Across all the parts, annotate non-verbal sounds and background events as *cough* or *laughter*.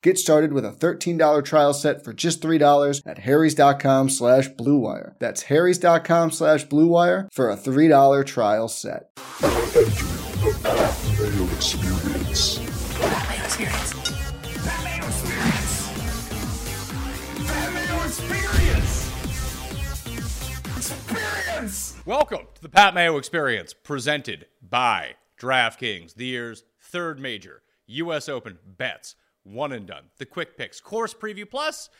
Get started with a $13 trial set for just $3 at harrys.com slash bluewire. That's harrys.com slash bluewire for a $3 trial set. Welcome to the Pat Mayo Experience, presented by DraftKings, the year's third major U.S. Open bets, one and done. The quick picks, course preview, plus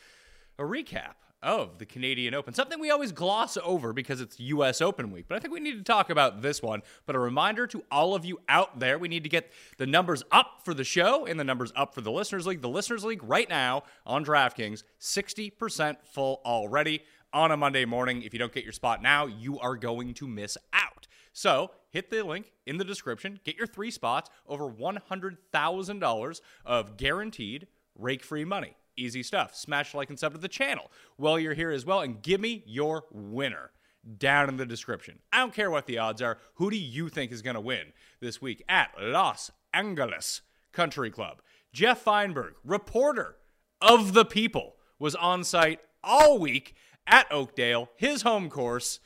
a recap of the Canadian Open. Something we always gloss over because it's US Open week, but I think we need to talk about this one. But a reminder to all of you out there, we need to get the numbers up for the show and the numbers up for the Listeners League. The Listeners League right now on DraftKings, 60% full already on a Monday morning. If you don't get your spot now, you are going to miss out. So hit the link in the description, get your three spots, over $100,000 of guaranteed rake free money. Easy stuff. Smash like and sub to the channel while you're here as well, and give me your winner down in the description. I don't care what the odds are. Who do you think is going to win this week at Los Angeles Country Club? Geoff Fienberg, reporter of the People, was on site all week at Oakdale, his home course.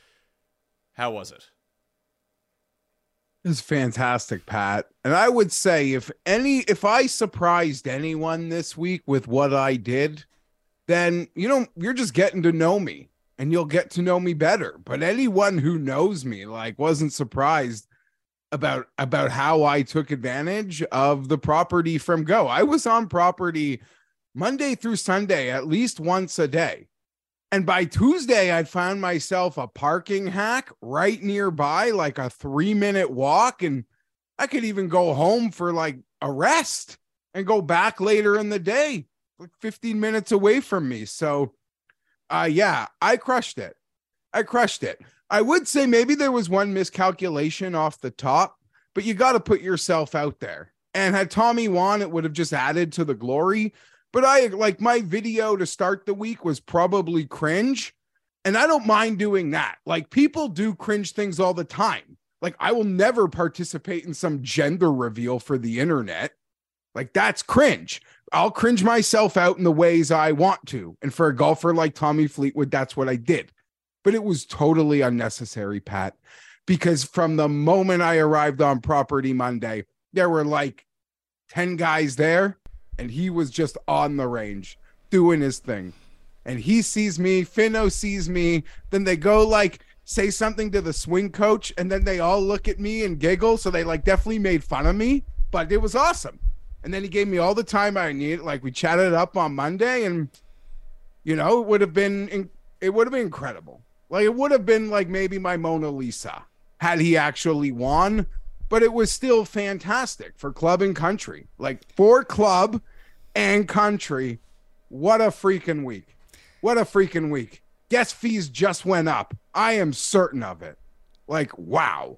How was it? It was fantastic, Pat. And I would say if any if I surprised anyone this week with what I did, then you know, you're just getting to know me and you'll get to know me better. But anyone who knows me like wasn't surprised about about how I took advantage of the property from Go. I was on property Monday through Sunday at least once a day. And by Tuesday, I'd found myself a parking hack right nearby, like a three minute walk. And I could even go home for like a rest and go back later in the day, like 15 minutes away from me. So, uh, yeah, I crushed it. I crushed it. I would say maybe there was one miscalculation off the top, but you got to put yourself out there. And had Tommy won, it would have just added to the glory but I like my video to start the week was probably cringe. And I don't mind doing that. Like people do cringe things all the time. Like I will never participate in some gender reveal for the internet. Like that's cringe. I'll cringe myself out in the ways I want to. And for a golfer like Tommy Fleetwood, that's what I did. But it was totally unnecessary, Pat, because from the moment I arrived on property Monday, there were like 10 guys there and he was just on the range doing his thing. and he sees me, Finno sees me, then they go like say something to the swing coach, and then they all look at me and giggle. So they like definitely made fun of me, but it was awesome. And then he gave me all the time I needed. Like we chatted up on Monday, and you know, it would have been it would have been incredible. Like it would have been like maybe my Mona Lisa had he actually won, but it was still fantastic for club and country. Like for club and country, what a freaking week. What a freaking week. Guest fees just went up. I am certain of it. Like, wow.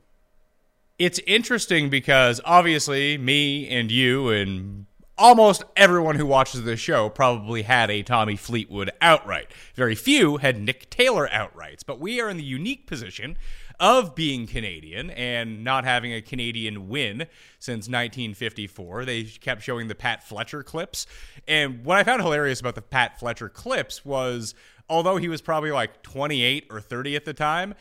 It's interesting because obviously, me and you and almost everyone who watches this show probably had a Tommy Fleetwood outright. Very few had Nick Taylor outrights, but we are in the unique position of being Canadian and not having a Canadian win since 1954. They kept showing the Pat Fletcher clips. And what I found hilarious about the Pat Fletcher clips was although he was probably like 28 or 30 at the time,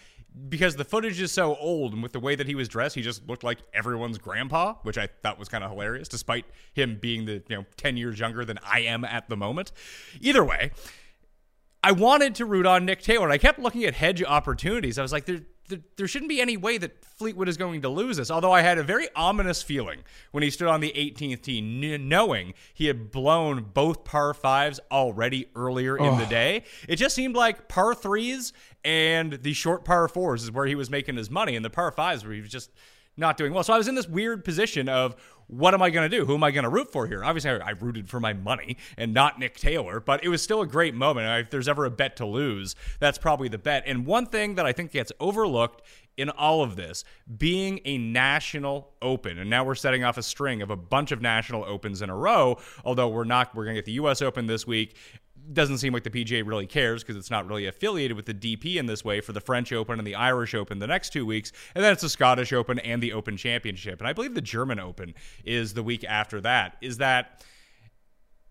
because the footage is so old and with the way that he was dressed, he just looked like everyone's grandpa, which I thought was kind of hilarious, despite him being the you know 10 years younger than I am at the moment. Either way, I wanted to root on Nick Taylor, and I kept looking at hedge opportunities. I was like, there, there, there, shouldn't be any way that Fleetwood is going to lose this. Although I had a very ominous feeling when he stood on the 18th tee, knowing he had blown both par fives already earlier in the day. It just seemed like par threes and the short par fours is where he was making his money, and the par fives where he was just not doing well. So I was in this weird position of what am I going to do? Who am I going to root for here? Obviously, I, I, rooted for my money and not Nick Taylor, but it was still a great moment. If there's ever a bet to lose, that's probably the bet. And one thing that I think gets overlooked in all of this being a national open and now we're setting off a string of a bunch of national opens in a row although we're not we're going to get the US Open this week doesn't seem like the PGA really cares because it's not really affiliated with the DP in this way for the French Open and the Irish Open the next two weeks. And then it's the Scottish Open and the Open Championship. And I believe the German Open is the week after that. Is that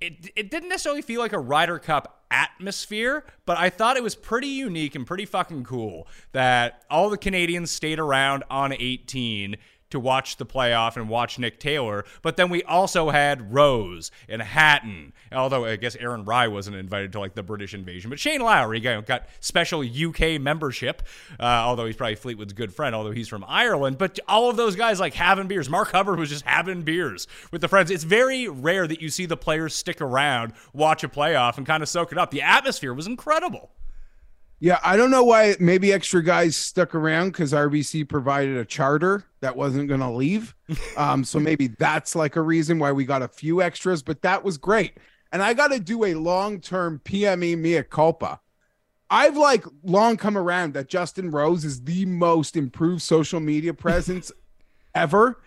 it, it didn't necessarily feel like a Ryder Cup atmosphere, but I thought it was pretty unique and pretty fucking cool that all the Canadians stayed around on 18 to watch the playoff and watch Nick Taylor. But then we also had Rose and Hatton, although I guess Aaron Rai wasn't invited to like the British invasion. But Shane Lowry got special UK membership, uh, although he's probably Fleetwood's good friend, although he's from Ireland. But all of those guys like having beers. Mark Hubbard was just having beers with the friends. It's very rare that you see the players stick around, watch a playoff, and kind of soak it up. The atmosphere was incredible. Yeah, I don't know why maybe extra guys stuck around because RBC provided a charter that wasn't going to leave. *laughs* Um, so maybe that's like a reason why we got a few extras, but that was great. And I got to do a long term PME mea culpa. I've like long come around that Justin Rose is the most improved social media *laughs* presence ever.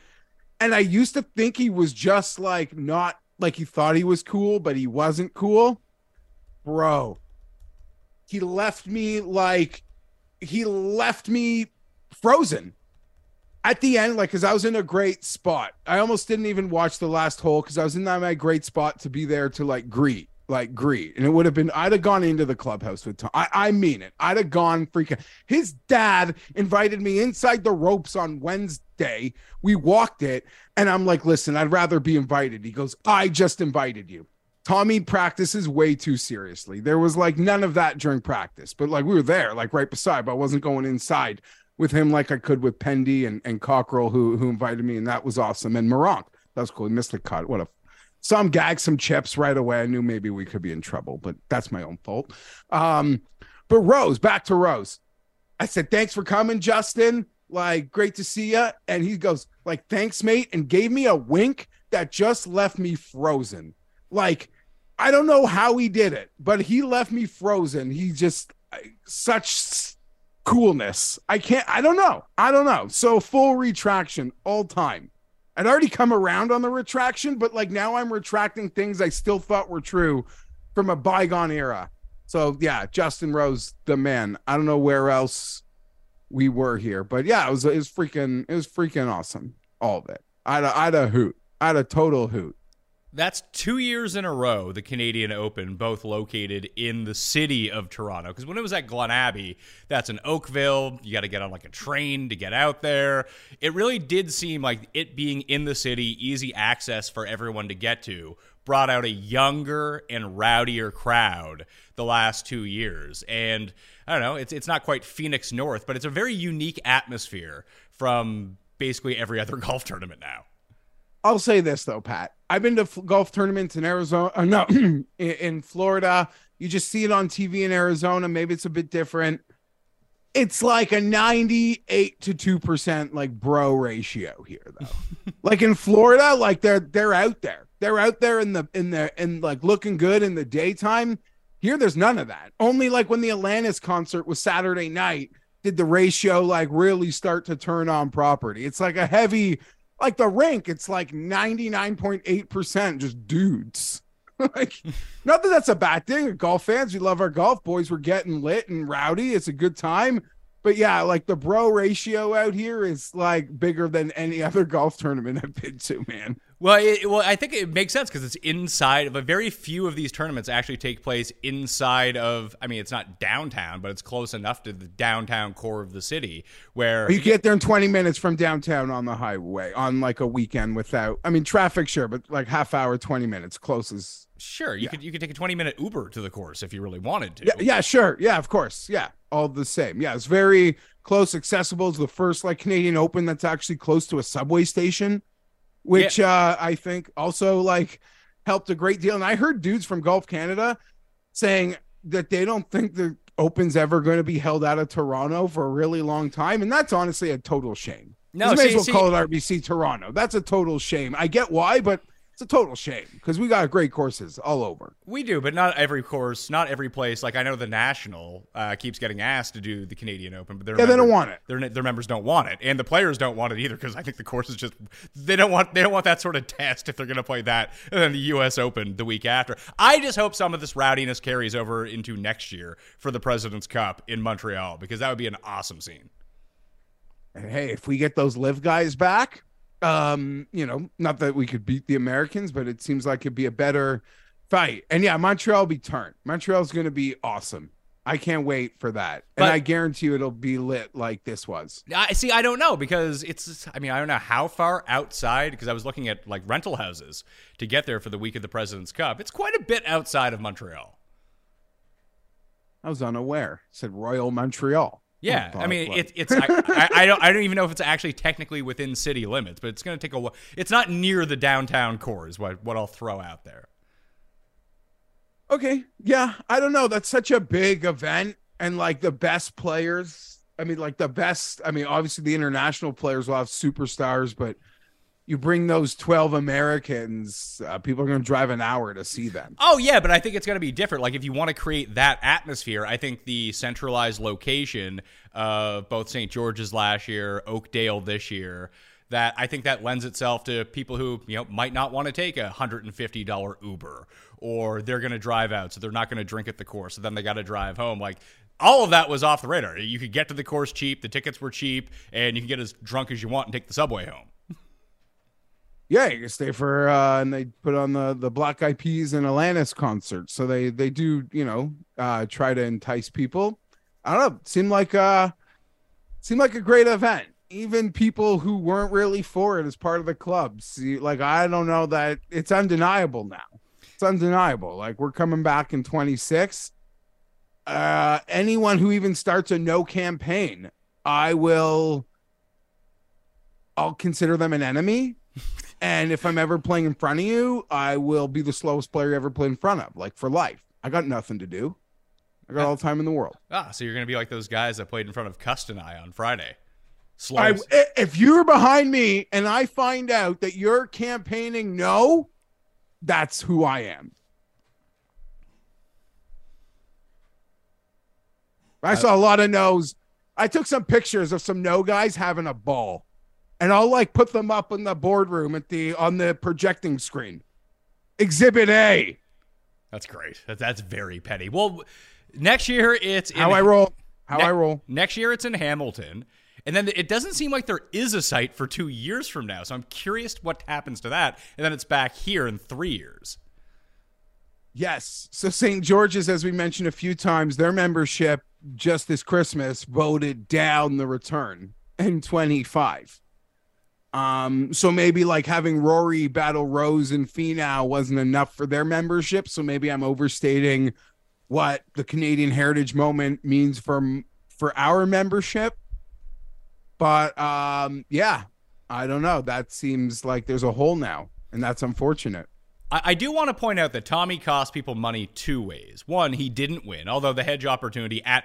And I used to think he was just like not like he thought he was cool, but he wasn't cool. Bro, he left me like he left me frozen at the end like because i was in a great spot. I almost didn't even watch the last hole because i was in that my great spot to be there to like greet like greet. And it would have been i'd have gone into the clubhouse with tom. I, I mean it. I'd have gone freaking his dad invited me inside the ropes on wednesday. We walked it and i'm like listen i'd rather be invited. He goes i just invited you Tommy practices way too seriously. There was like none of that during practice, but like we were there, like right beside, but I wasn't going inside with him like I could with Pendy and, and Cockerill, who who invited me, and that was awesome. And Moronk, that was cool. He missed the cut. What a some gag, some chips right away. I knew maybe we could be in trouble, but that's my own fault. Um, but Rose, back to Rose. I said, thanks for coming, Justin. Like, great to see you. And he goes, like, thanks, mate, and gave me a wink that just left me frozen. Like, I don't know how he did it, but he left me frozen. He just such coolness. I can't. I don't know. I don't know. So full retraction all time. I'd already come around on the retraction, but like now I'm retracting things I still thought were true from a bygone era. So yeah, Justin Rose, the man. I don't know where else we were here, but yeah, it was it was freaking it was freaking awesome. All of it. I'd a, I'd a hoot. I'd a total hoot. That's two years in a row, the Canadian Open, both located in the city of Toronto. Because when it was at Glen Abbey, that's in Oakville. You got to get on like a train to get out there. It really did seem like it being in the city, easy access for everyone to get to. brought out a younger and rowdier crowd the last two years. And I don't know, it's it's not quite Phoenix North, but it's a very unique atmosphere from basically every other *laughs* golf tournament now. I'll say this though, Pat. I've been to f- golf tournaments in Arizona. Uh, no, *clears throat* in, in Florida. You just see it on TV in Arizona. Maybe it's a bit different. It's like a 98 to 2% like bro ratio here though. *laughs* like in Florida, like they're they're out there. They're out there in the in the in like looking good in the daytime. Here there's none of that. Only like when the Alanis concert was Saturday night did the ratio like really start to turn on property. It's like a heavy like the rink, it's like 99.8% just dudes. *laughs* like, *laughs* not that that's a bad thing. Golf fans, we love our golf boys. We're getting lit and rowdy. It's a good time. But yeah, like the bro ratio out here is like bigger than any *laughs* other golf tournament I've been to, man. Well, it, well, I think it makes sense because it's inside of a very few of these tournaments actually take place inside of. I mean, it's not downtown, but it's close enough to the downtown core of the city where you get there in 20 minutes from downtown on the highway on like a weekend without. I mean, traffic sure, but like half hour, 20 minutes closest. Sure, you yeah. could you could take a 20 minute Uber to the course if you really wanted to. Yeah, yeah, sure. Yeah, of course. Yeah, all the same. Yeah, it's very close, accessible. It's the first like Canadian Open that's actually close to a subway station which yeah. uh, I think also like helped a great deal. And I heard dudes from Golf Canada saying that they don't think the Open's ever going to be held out of Toronto for a really long time, and that's honestly a total shame. No, you may see, as well see, call it RBC Toronto. That's a total shame. I get why, but it's a total shame because we got great courses all over. We do, but not every course, not every place. Like I know the National uh, keeps getting asked to do the Canadian Open, but yeah, members, they don't want it. Their their members don't want it, and the players don't want it either because I think the course is just they don't want they don't want that sort of test if they're going to play that and then the U.S. Open the week after. I just hope some of this rowdiness carries over into next year for the President's Cup in Montreal because that would be an awesome scene. And hey, if we get those live guys back, um, you know, not that we could beat the Americans, but it seems like it'd be a better fight. And yeah, Montreal will be turned. Montreal's going to be awesome. I can't wait for that. But, and I guarantee you it'll be lit like this was. I see I don't know because it's I mean, I don't know how far outside because I was looking at like rental houses to get there for the week of the President's Cup. It's quite a bit outside of Montreal. I was unaware. It said Royal Montreal. Yeah, I mean it, it's I, I, I, don't I don't even know if it's actually technically within city limits, but it's going to take a while. It's not near the downtown core, is what what I'll throw out there. Okay, yeah, I don't know. That's such a big event, and like the best players. I mean, like the best. I mean, obviously the international players will have superstars, but you bring those 12 Americans, uh, people are going to drive an hour to see them. Oh, yeah, but I think it's going to be different. Like, if you want to create that atmosphere, I think the centralized location of both St. George's last year, Oakdale this year, that I think that lends itself to people who, you know, might not want to take a $150 Uber or they're going to drive out, so they're not going to drink at the course, so then they got to drive home. Like, all of that was off the radar. You could get to the course cheap, the tickets were cheap, and you can get as drunk as you want and take the subway home. Yeah, you can stay for uh and they put on the the Black Eyed Peas and Alanis concert. So they they do, you know, uh try to entice people. I don't know, seemed like uh seemed like a great event. Even people who weren't really for it as part of the club. See, like I don't know that it's undeniable now. It's undeniable. Like we're coming back in 26. Uh anyone who even starts a no campaign, I will I'll consider them an enemy and if I'm ever playing in front of you, I will be the slowest player you ever played in front of, like for life. I got nothing to do. I got all the time in the world. Ah, so you're gonna be like those guys that played in front of Custenay on Friday. Slow. I, if you're behind me and I find out that you're campaigning no, that's who I am. I saw a lot of no's. I took some pictures of some no guys having a ball and I'll like put them up in the boardroom at the on the projecting screen. Exhibit A. That's great. That, that's very petty. Well, next year it's how I roll. How ne- I roll. Next year it's in Hamilton. And then it doesn't seem like there is a site for two years from now. So I'm curious what happens to that. And then it's back here in three years. Yes. So St. George's, as we mentioned a few times, their membership just this Christmas voted down the return in 25. Um, so maybe like having Rory battle Rose and Finau wasn't enough for their membership. So maybe I'm overstating what the Canadian Heritage Moment means for for our membership. But um, yeah, I don't know. That seems like there's a hole now, and that's unfortunate. I, I do want to point out that Tommy cost people money two ways. One, he didn't win, although the hedge opportunity at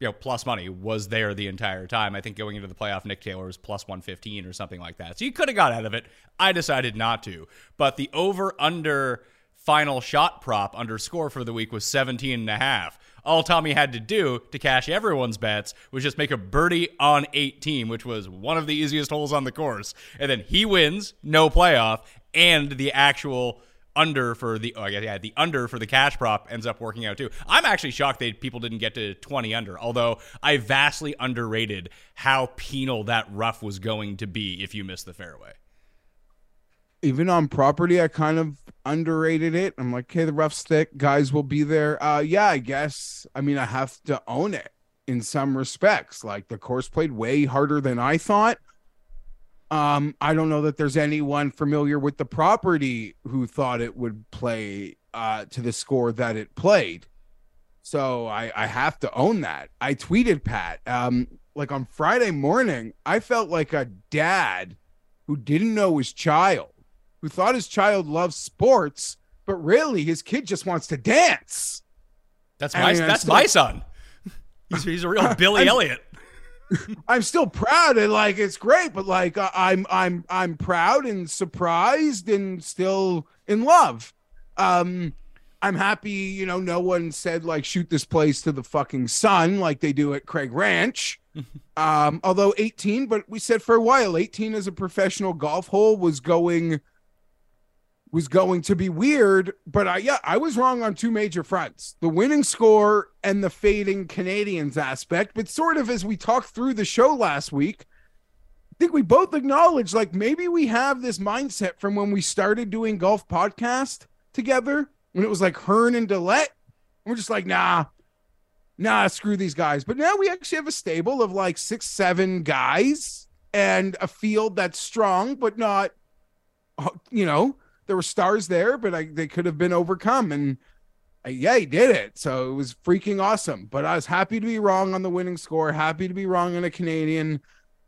you know plus money was there the entire time. I think going into the playoff, Nick Taylor was plus one fifteen or something like that. So you could have got out of it. I decided not to. But the over under final shot prop underscore for the week was 17 and a half. All Tommy had to do to cash everyone's bets was just make a birdie on 18, which was one of the easiest holes on the course. And then he wins, no playoff, and the actual under for the oh, I guess yeah the under for the cash prop ends up working out too. I'm actually shocked that people didn't get to 20 under. Although I vastly underrated how penal that rough was going to be if you missed the fairway. Even on property, I kind of underrated it. I'm like, okay, the rough stick guys will be there. Uh, yeah, I guess. I mean, I have to own it in some respects. Like the course played way harder than I thought. Um, I don't know that there's anyone familiar with the property who thought it would play uh, to the score that it played. So I, I have to own that. I tweeted Pat, um, like on Friday morning, I felt like a dad who didn't know his child, who thought his child loved sports, but really his kid just wants to dance. That's my that's still, my son. *laughs* He's, he's a real *laughs* Billy Elliot. I'm still proud and like it's great, but like I'm I'm I'm proud and surprised and still in love. Um I'm happy, you know, no one said like shoot this place to the fucking sun like they do at Craig Ranch. *laughs* um although 18, but we said for a while 18 as a professional golf hole was going was going to be weird, but I yeah, I was wrong on two major fronts. The winning score and the fading Canadians aspect, but sort of as we talked through the show last week, I think we both acknowledged like maybe we have this mindset from when we started doing golf podcast together when it was like Hearn and DeLaet. We're just like, nah, nah, screw these guys. But now we actually have a stable of like six, seven guys and a field that's strong, but not, you know, there were stars there, but I, they could have been overcome. And uh, yeah, he did it. So it was freaking awesome. But I was happy to be wrong on the winning score, happy to be wrong in a Canadian.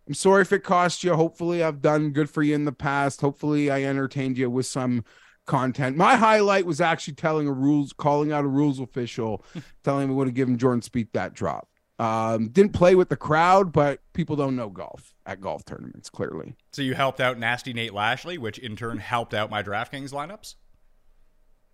I'm sorry if it cost you. Hopefully, I've done good for you in the past. Hopefully, I entertained you with some content. My highlight was actually telling a rules, calling out a rules official, *laughs* telling him we would have given Jordan Spieth that drop. Um, didn't play with the crowd, but people don't know golf at golf tournaments, clearly. So you helped out Nasty Nate Lashley, which in turn helped out my DraftKings lineups?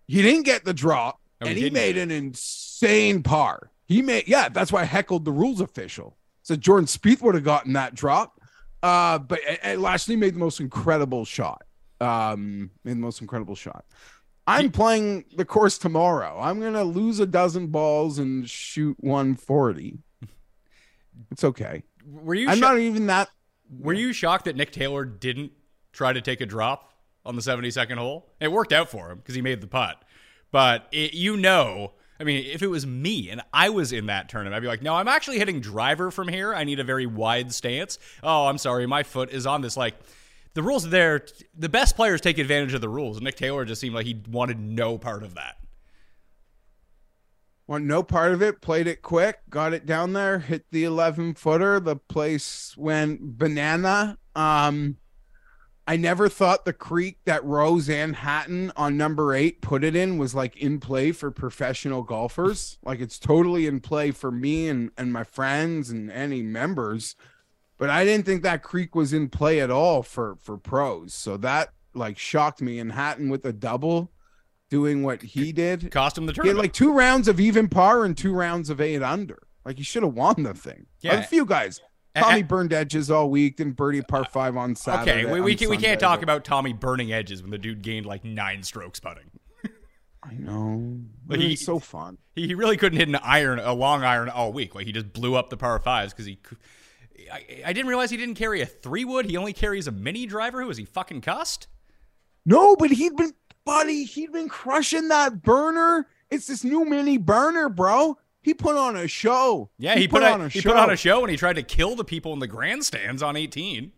He didn't get the drop, oh, and he, he made an insane par. He made, yeah, that's why I heckled the rules official. So Jordan Spieth would have gotten that drop. Uh, but uh, Lashley made the most incredible shot. Um, made the most incredible shot. I'm playing the course tomorrow. I'm gonna lose a dozen balls and shoot 140. It's okay. Were you? I'm not even that. Were you shocked that Nick Taylor didn't try to take a drop on the 72nd hole? It worked out for him because he made the putt. But it, you know, I mean, if it was me and I was in that tournament, I'd be like, no, I'm actually hitting driver from here. I need a very wide stance. Oh, I'm sorry, my foot is on this. Like, the rules there, the best players take advantage of the rules. Nick Taylor just seemed like he wanted no part of that want no part of it. Played it quick, got it down there, hit the 11 footer. The place went banana. Um, I never thought the creek that Rose and Hatton on number eight put it in was like in play for professional golfers. Like it's totally in play for me and, and my friends and any members. But I didn't think that creek was in play at all for for pros. So that like shocked me. And Hatton with a double doing what he did. Cost him the tournament. He had like two rounds of even par and two rounds of eight under. Like he should have won the thing. Yeah. A few guys. Tommy burned edges all week, didn't birdie par five on uh, Saturday. Okay, we, we, can, we can't talk about Tommy burning edges when the dude gained like nine strokes putting. I know. *laughs* But he's so fun. He, he really couldn't hit an iron, a long iron all week. Like he just blew up the par fives because he. I, I didn't realize he didn't carry a three wood. He only carries a mini driver. Who is he fucking cussed? No, but he'd been buddy, he'd been crushing that burner. It's this new mini burner, bro. He put on a show. Yeah, he, he put, put, on a show. he show. put on a show and he tried to kill the people in the grandstands on 18.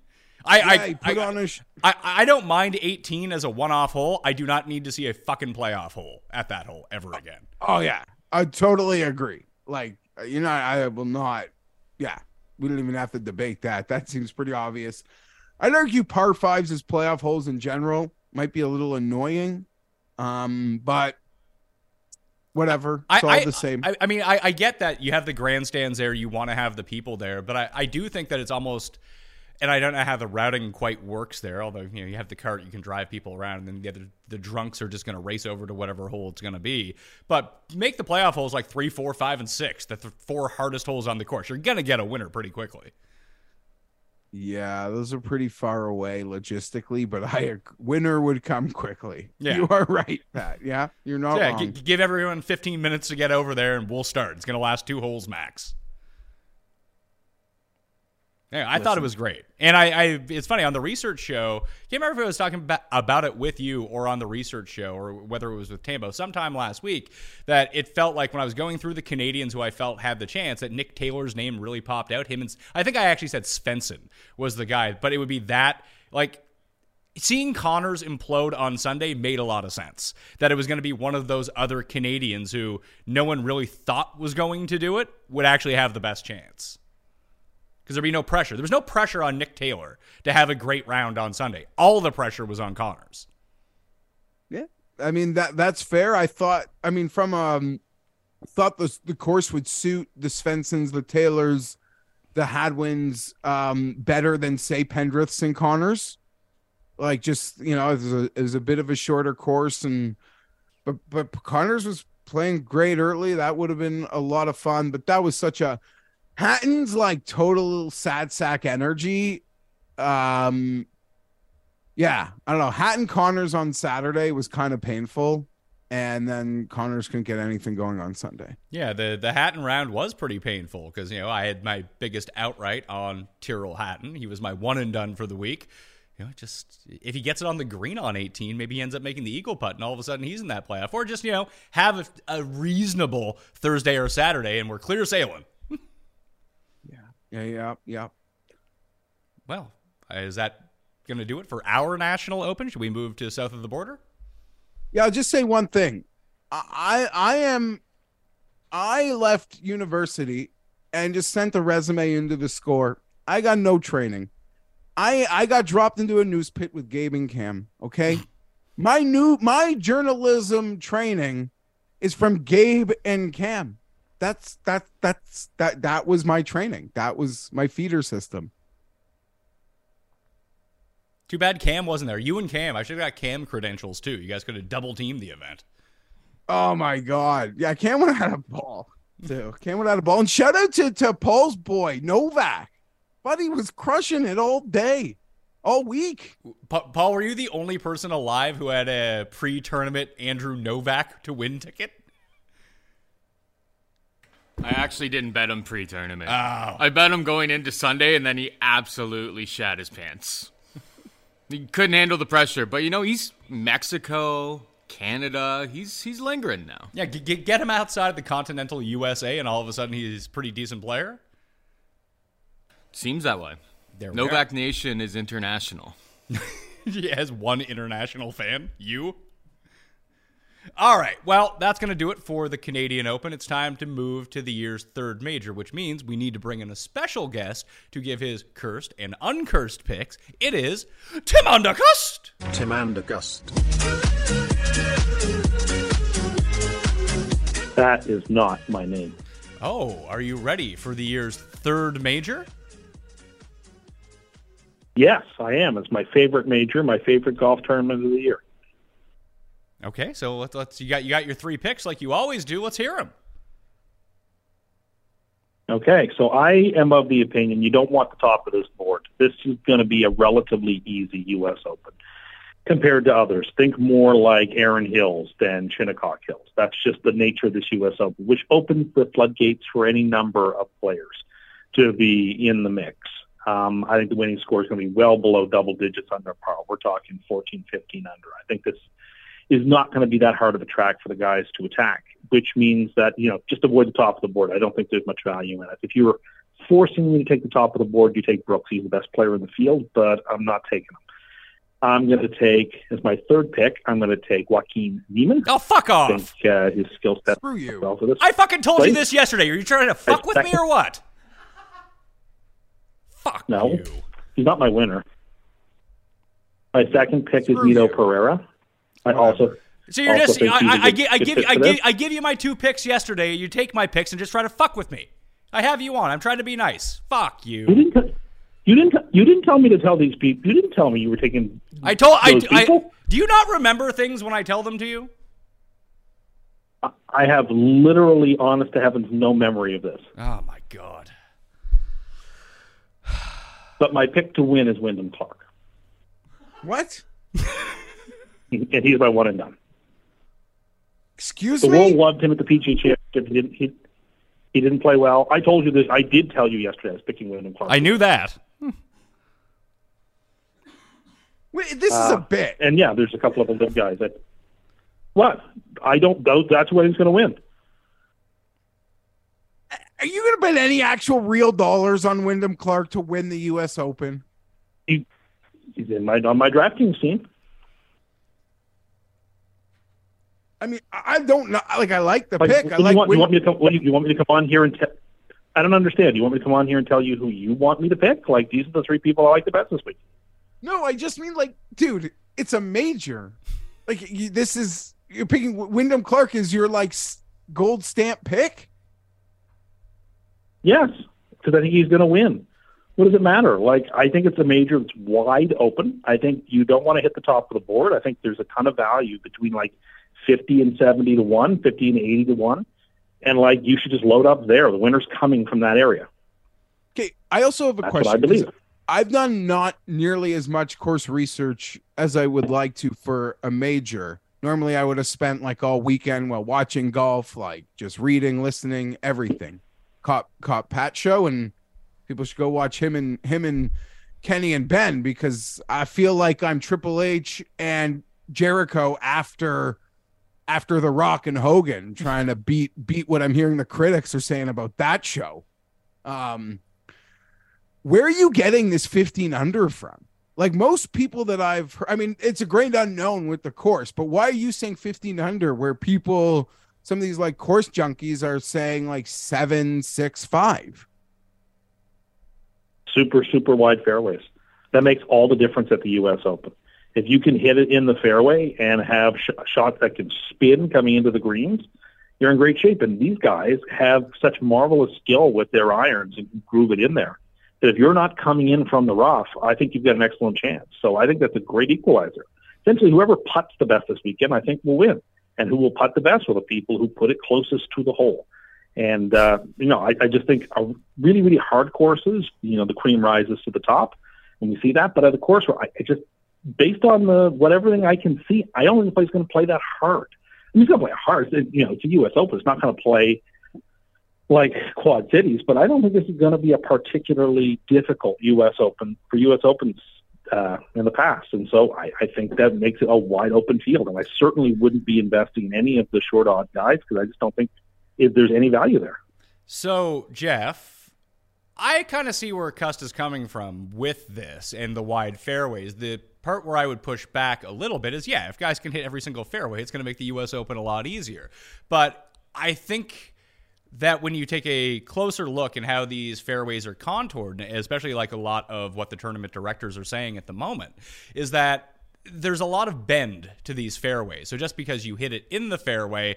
I Yeah, I, put I, on a sh- I I don't mind 18 as a one-off hole. I do not need to see a fucking playoff hole at that hole ever again. Oh yeah, I totally agree. Like you know, I will not. Yeah, we don't even have to debate that. That seems pretty obvious. I'd argue par fives as playoff holes in general might be a little annoying, um, but whatever. It's all I, the same. I, I mean, I, I get that you have the grandstands there, you want to have the people there, but I, I do think that it's almost, and I don't know how the routing quite works there. Although you know you have the cart, you can drive people around, and then the other the drunks are just going to race over to whatever hole it's going to be. But make the playoff holes like three, four, five, and six, the th- four hardest holes on the course. You're going to get a winner pretty quickly. Yeah, those are pretty far away logistically, but I winner would come quickly. Yeah. you are right, Pat. Yeah, you're not yeah, wrong. g- give everyone 15 minutes to get over there, and we'll start. It's going to last two holes max. Yeah, I thought it was great, and I, I, it's funny on the research show. Can't remember if I was talking about, about it with you or on the research show, or whether it was with Tambo sometime last week. That it felt like when I was going through the Canadians who I felt had the chance, that Nick Taylor's name really popped out. Him and I think I actually said Svensson was the guy, but it would be that like seeing Conners implode on Sunday made a lot of sense. That it was going to be one of those other Canadians who no one really thought was going to do it would actually have the best chance. Because there'd be no pressure. There was no pressure on Nick Taylor to have a great round on Sunday. All the pressure was on Conners. Yeah, I mean that that's fair. I thought. I mean, from um, thought the the course would suit the Svenssons, the Taylors, the Hadwins um better than say Pendriths and Conners. Like just you know, it was a, it was a bit of a shorter course, and but but Conners was playing great early. That would have been a lot of fun. But that was such a Hatton's like total sad sack energy. Um, yeah, I don't know. Hatton Conners on Saturday was kind of painful, and then Conners couldn't get anything going on Sunday. Yeah, the the Hatton round was pretty painful because you know I had my biggest outright on Tyrrell Hatton. He was my one and done for the week. You know, just if he gets it on the green on 18, maybe he ends up making the eagle putt, and all of a sudden he's in that playoff. Or just you know have a, a reasonable Thursday or Saturday, and we're clear sailing. Yeah, yeah, yeah. Well, is that going to do it for our national open? Should we move to south of the border? Yeah, I'll just say one thing. I I am I left university and just sent a resume into the score. I got no training. I I got dropped into a news pit with Gabe and Cam. Okay. *laughs* my new my journalism training is from Gabe and Cam. That's that that's that that was my training. That was my feeder system. Too bad Cam wasn't there. You and Cam, I should have got Cam credentials too. You guys could have double teamed the event. Oh my god. Yeah, Cam would have had a ball. Too. Cam would have had a ball. And shout out to, to Paul's boy, Novak. Buddy was crushing it all day, all week. Pa- Paul, were you the only person alive who had a pre-tournament Andrew Novak to win ticket? I actually didn't bet him pre-tournament. Oh. I bet him going into Sunday, and then he absolutely shat his pants. *laughs* he couldn't handle the pressure, but you know he's Mexico, Canada. He's he's lingering now. Yeah, g- get him outside of the continental USA, and all of a sudden he's a pretty decent player. Seems that way. There Novak Nation is international. *laughs* he has one international fan. You. All right. Well, that's going to do it for the Canadian Open. It's time to move to the year's third major, which means we need to bring in a special guest to give his cursed and uncursed picks. It is Tim Undergust. Tim Andergust. That is not my name. Oh, are you ready for the year's third major? Yes, I am. It's my favorite major, my favorite golf tournament of the year. Okay, so let's, let's you got you got your three picks like you always do. Let's hear them. Okay, so I am of the opinion you don't want the top of this board. This is going to be a relatively easy U.S. Open compared to others. Think more like Erin Hills than Shinnecock Hills. That's just the nature of this U.S. Open, which opens the floodgates for any number of players to be in the mix. Um, I think the winning score is going to be well below double digits under par. We're talking 14, 15 under. I think this is not going to be that hard of a track for the guys to attack, which means that, you know, just avoid the top of the board. I don't think there's much value in it. If you were forcing me to take the top of the board, you take Brooks. He's the best player in the field, but I'm not taking him. I'm going to take, as my third pick, I'm going to take Joaquin Niemann. Oh, fuck I off. think uh, his skill set Screw you. well for this. I fucking told you this yesterday. Are you trying to fuck with me or what? Fuck No. you. He's not my winner. My second pick Screw is Mito you. Pereira. I also So you're Also just think I, he's a I, I, I give you I give. I give you my two picks yesterday. You take my picks and just try to fuck with me. I have you on. I'm trying to be nice. Fuck you you. didn't. t- You didn't. t- You didn't tell me to tell these people. You didn't tell me you were taking. I told I, those I people? Do you not remember things when I tell them to you? I have literally, honest to heavens, no memory of this. Oh my god. But my pick to win is Wyndham Clark, What? *laughs* and he's my one and done. Excuse The me? The world loved him at the PGA Championship. He didn't. He, he didn't play well. I told you this. I did tell you yesterday. I was picking Wyndham Clark. I knew that. Wait, this is a Uh, bit. And yeah, there's a couple of other guys that. What? I don't. Those, that's where he's going to win. Are you going to bet any actual real dollars on Wyndham Clark to win the U.S. Open? He, he's in my on my DraftKings team. I mean, I don't know. Like, I like the Like, pick. I like. you, want, you want me to come? Do you, you want me to come on here and? Te- I don't understand. You want me to come on here and tell you who you want me to pick? Like these are the three people I like the best this week. no, I just mean like, dude, it's a major. Like, you, this is you're picking Wyndham Clark is your like gold stamp pick. Yes, because I think he's going to win. What does it matter? Like I think it's a major that's wide open. I think you don't want to hit the top of the board. I think there's a ton of value between like fifty and seventy to one, 50 and eighty to one, and like you should just load up there. The winner's coming from that area. Okay, I also have a That's question. I believe. I've done not nearly as much course research as I would like to for a major. Normally, I would have spent like all weekend while watching golf, like just reading, listening, everything. Caught caught Pat show, and people should go watch him and him and Kenny and Ben because I feel like I'm Triple H and Jericho after after The Rock and Hogan trying to beat beat what I'm hearing the critics are saying about that show. Um, where are you getting this 15 under from? Like most people that I've heard, I mean, it's a great unknown with the course, but why are you saying 15 under where people, some of these like course junkies are saying like seven, six, five? super, super wide fairways. That makes all the difference at the U.S. Open. If you can hit it in the fairway and have sh- shots that can spin coming into the greens, you're in great shape. And these guys have such marvelous skill with their irons and groove it in there. That if you're not coming in from the rough, I think you've got an excellent chance. So I think that's a great equalizer. Essentially, whoever puts the best this weekend, I think will win. And who will putt the best are the people who put it closest to the hole. And uh, you know, I, I just think uh, really, really hard courses, you know, the cream rises to the top, and we see that. But at a course I, I just, based on the what everything I can see, I don't think the play's going to play that hard. I mean, he's going to play hard. It- You know, it's a U.S. Open. It's not going to play like Quad Cities, but I don't think this is going to be a particularly difficult U.S. Open for U.S. Opens uh, in the past. And so I, I think that makes it a wide open field. And I certainly wouldn't be investing in any of the short odd guys because I just don't think if there's any value there. So, Geoff, I kind of see where Cust is coming from with this and the wide fairways. The part where I would push back a little bit is yeah, if guys can hit every single fairway, it's going to make the US Open a lot easier. But I think that when you take a closer look at how these fairways are contoured, especially like a lot of what the tournament directors are saying at the moment, is that there's a lot of bend to these fairways. So just because you hit it in the fairway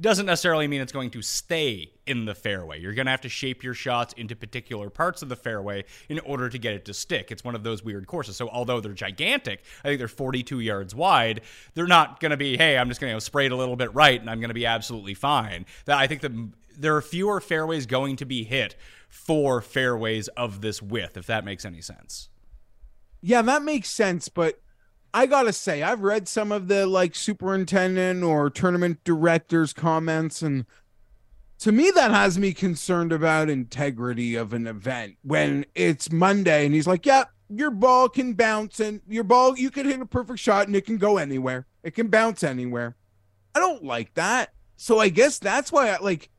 doesn't necessarily mean it's going to stay in the fairway. You're going to have to shape your shots into particular parts of the fairway in order to get it to stick. It's one of those weird courses. So although they're gigantic, I think they're 42 yards wide. They're not going to be, hey, I'm just going to spray it a little bit right and I'm going to be absolutely fine. That I think that there are fewer fairways going to be hit for fairways of this width, if that makes any sense. Yeah, that makes sense, but I gotta say, I've read some of the like superintendent or tournament directors' comments, and to me, that has me concerned about integrity of an event when it's Monday and he's like, Yeah, your ball can bounce and your ball, you can hit a perfect shot and it can go anywhere. It can bounce anywhere. I don't like that. So I guess that's why I like,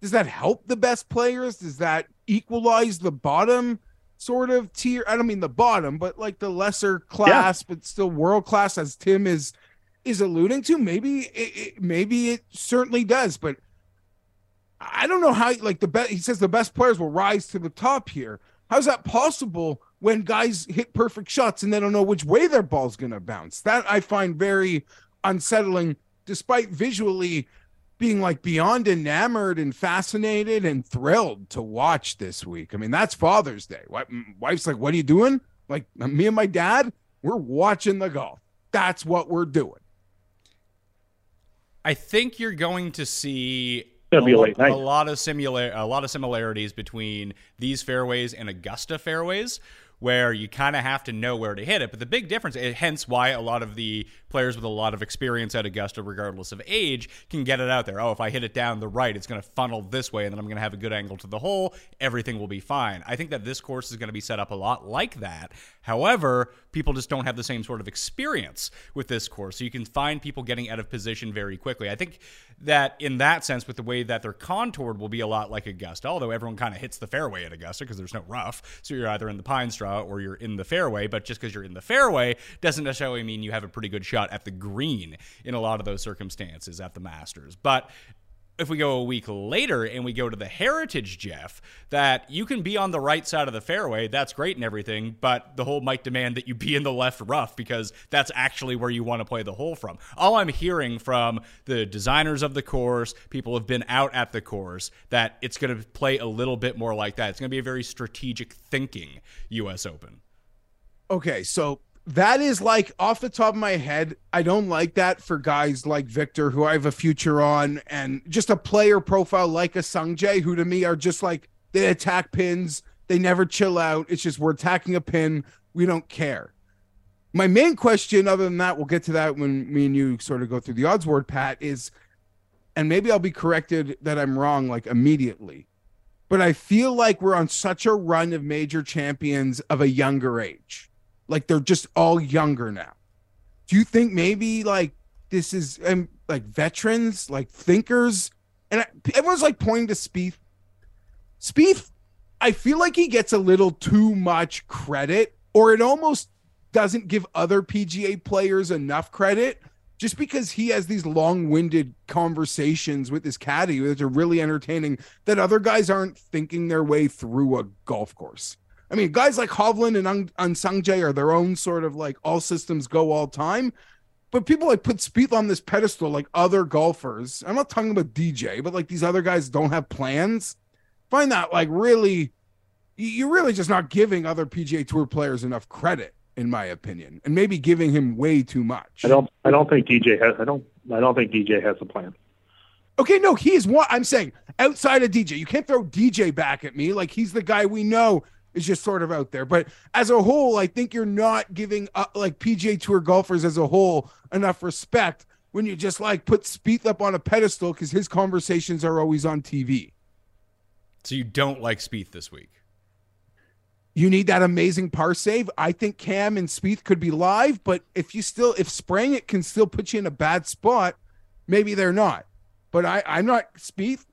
does that help the best players? Does that equalize the bottom sort of tier. I don't mean the bottom, but like the lesser class, yeah. but still world class, as Tim is is alluding to. Maybe it, it, maybe it certainly does, but I don't know how. Like the best, he says the best players will rise to the top here. How's that possible when guys hit perfect shots and they don't know which way their ball's going to bounce? That I find very unsettling, despite visually being like beyond enamored and fascinated and thrilled to watch this week. I mean, that's Father's Day. Wife's like, "What are you doing?" Like me and my dad, we're watching the golf. That's what we're doing. I think you're going to see a, a, a lot of similar a lot of similarities between these fairways and Augusta fairways where you kind of have to know where to hit it. But the big difference, eh, hence why a lot of the players with a lot of experience at Augusta, regardless of age, can get it out there. Oh, if I hit it down the right, it's going to funnel this way, and then I'm going to have a good angle to the hole. Everything will be fine. I think that this course is going to be set up a lot like that. However, people just don't have the same sort of experience with this course. So you can find people getting out of position very quickly. I think that in that sense, with the way that they're contoured, will be a lot like Augusta, although everyone kind of hits the fairway at Augusta because there's no rough. So you're either in the pine straw or you're in the fairway. But just because you're in the fairway doesn't necessarily mean you have a pretty good shot at the green in a lot of those circumstances at the Masters. But if we go a week later and we go to the Heritage Jeff, that you can be on the right side of the fairway, that's great and everything, but the hole might demand that you be in the left rough because that's actually where you want to play the hole from. All I'm hearing from the designers of the course, people have been out at the course, that it's going to play a little bit more like that. It's going to be a very strategic thinking U.S. Open. Okay, so that is like off the top of my head. I don't like that for guys like Viktor, who I have a future on, and just a player profile like a Sungjae, who to me are just like they attack pins, they never chill out. It's just we're attacking a pin, we don't care. My main question, other than that, we'll get to that when me and you sort of go through the odds board, Pat, is, and maybe I'll be corrected that I'm wrong like immediately, but I feel like we're on such a run of major champions of a younger age like they're just all younger now. Do you think maybe like this is um, like veterans, like thinkers, and I, everyone's like pointing to Spieth. Spieth, I feel like he gets a little too much credit, or it almost doesn't give other PGA players enough credit just because he has these long-winded conversations with his caddy which are really entertaining that other guys aren't thinking their way through a golf course. I mean, guys like Hovland and Unsung are their own sort of like all systems go all time. But people like put Spieth on this pedestal like other golfers. I'm not talking about DJ, but like these other guys don't have plans. Find that like really, you're really just not giving other PGA Tour players enough credit, in my opinion, and maybe giving him way too much. I don't. I don't think DJ has. I don't. I don't think DJ has a plan. Okay, no, he is what I'm saying. Outside of DJ, you can't throw DJ back at me like he's the guy we know is just sort of out there. But as a whole, I think you're not giving uh, like PGA Tour golfers as a whole enough respect when you just like put Spieth up on a pedestal because his conversations are always on TV. So you don't like Spieth this week? You need that amazing par save. I think Cam and Spieth could be live, but if you still if spraying it can still put you in a bad spot, maybe they're not. But I I'm not Spieth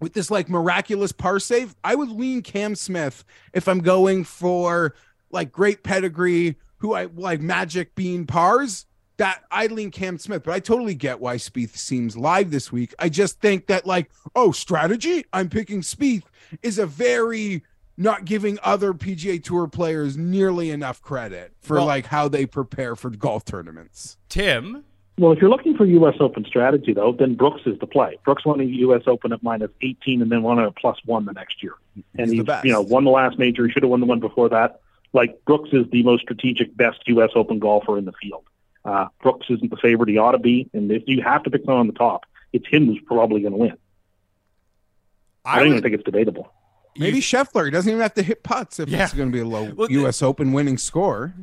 with this like miraculous par save, I would lean Cam Smith if I'm going for like great pedigree, who I like magic bean pars. That I lean Cam Smith, but I totally get why Spieth seems live this week. I just think that like, oh, strategy, I'm picking Spieth is a very not giving other PGA Tour players nearly enough credit for well, like how they prepare for golf tournaments. Tim, well, if you're looking for U.S. Open strategy, though, then Brooks is the play. Brooks won the U.S. Open at minus 18 and then won at plus one the next year. And he's, he's you know, won the last major. He should have won the one before that. Like, Brooks is the most strategic, best U.S. Open golfer in the field. Uh, Brooks isn't the favorite he ought to be. And if you have to pick someone on the top, it's him who's probably going to win. I, I don't would, even think it's debatable. Maybe Scheffler. He doesn't even have to hit putts if yeah. it's going to be a low well, U.S. Open winning score.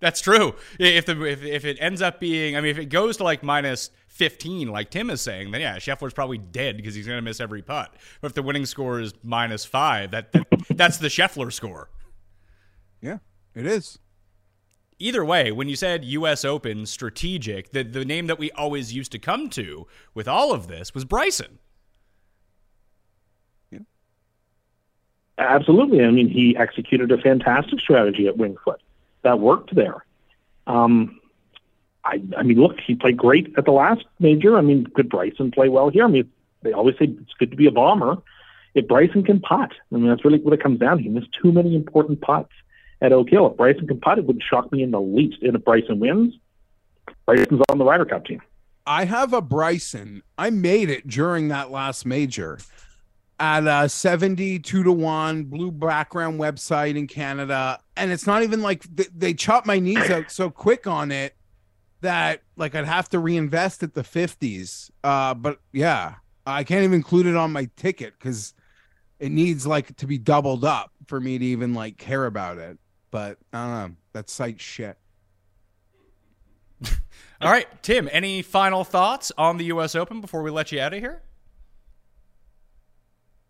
That's true. If the if, if it ends up being, I mean, if it goes to like minus 15, like Tim is saying, then yeah, Scheffler's probably dead because he's going to miss every putt. But if the winning score is minus five, that, that that's the Scheffler score. Yeah, it is. Either way, when you said U.S. Open strategic, the the name that we always used to come to with all of this was Bryson. Uh, Absolutely. I mean, he executed a fantastic strategy at Winged Foot. That worked there. Um, I, I mean, look, he played great at the last major. I mean, could Bryson play well here? I mean, they always say it's good to be a bomber. If Bryson can putt, I mean, that's really what it comes down to. He missed too many important putts at Oak Hill. If Bryson can putt, it wouldn't shock me in the least. And if Bryson wins, Bryson's on the Ryder Cup team. I have a Bryson. I made it during that last major at a 72 to 1 blue background website in Canada. And it's not even like they, they chop my knees out so quick on it that like I'd have to reinvest at the 50s. Uh, but yeah, I can't even include it on my ticket because it needs like to be doubled up for me to even like care about it. But I don't know. That site shit. *laughs* All right, Tim, any final thoughts on the U.S. Open before we let you out of here?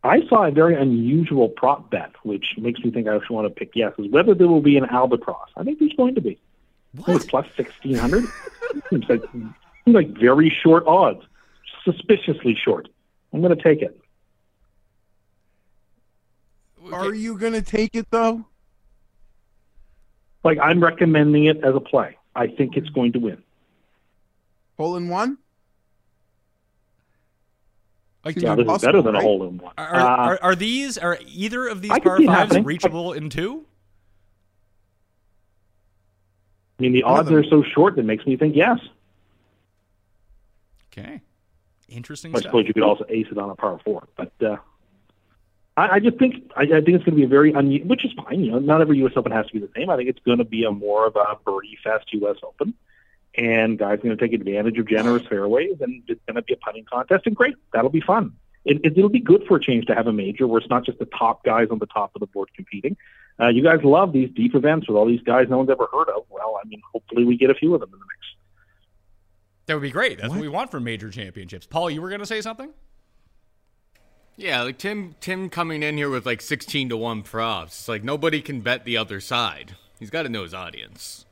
I saw a very unusual prop bet, which makes me think I actually want to pick yes, is whether there will be an albatross. I think there's going to be. What? plus 1600? seems, like, seems like very short odds, suspiciously short. I'm going to take it. Are you going to take it though? Like, I'm recommending it as a play. I think it's going to win. Hole in one? Like, Yeah, this is better than a hole in one. Are, Uh, are, are these are either of these I fives reachable in two? I mean, the odds are so short that makes me think yes. Okay, interesting I stuff. suppose you could also ace it on a par four, but uh, I, I just think I, I think it's going to be a very unusual, which is fine. You know, not every U.S. Open has to be the same. I think it's going to be a more of a birdie fest U.S. Open, and guys are going to take advantage of generous fairways, and it's going to be a putting contest, and great, that'll be fun. It, it, it'll be good for a change to have a major where it's not just the top guys on the top of the board competing. Uh, you guys love these deep events with all these guys no one's ever heard of. Well, I mean, hopefully we get a few of them in the mix. That would be great. That's what, we want from major championships. Paul, you were going to say something? Yeah, like Tim Tim coming in here with like 16 to 1 props. It's like nobody can bet the other side. He's got to know his audience.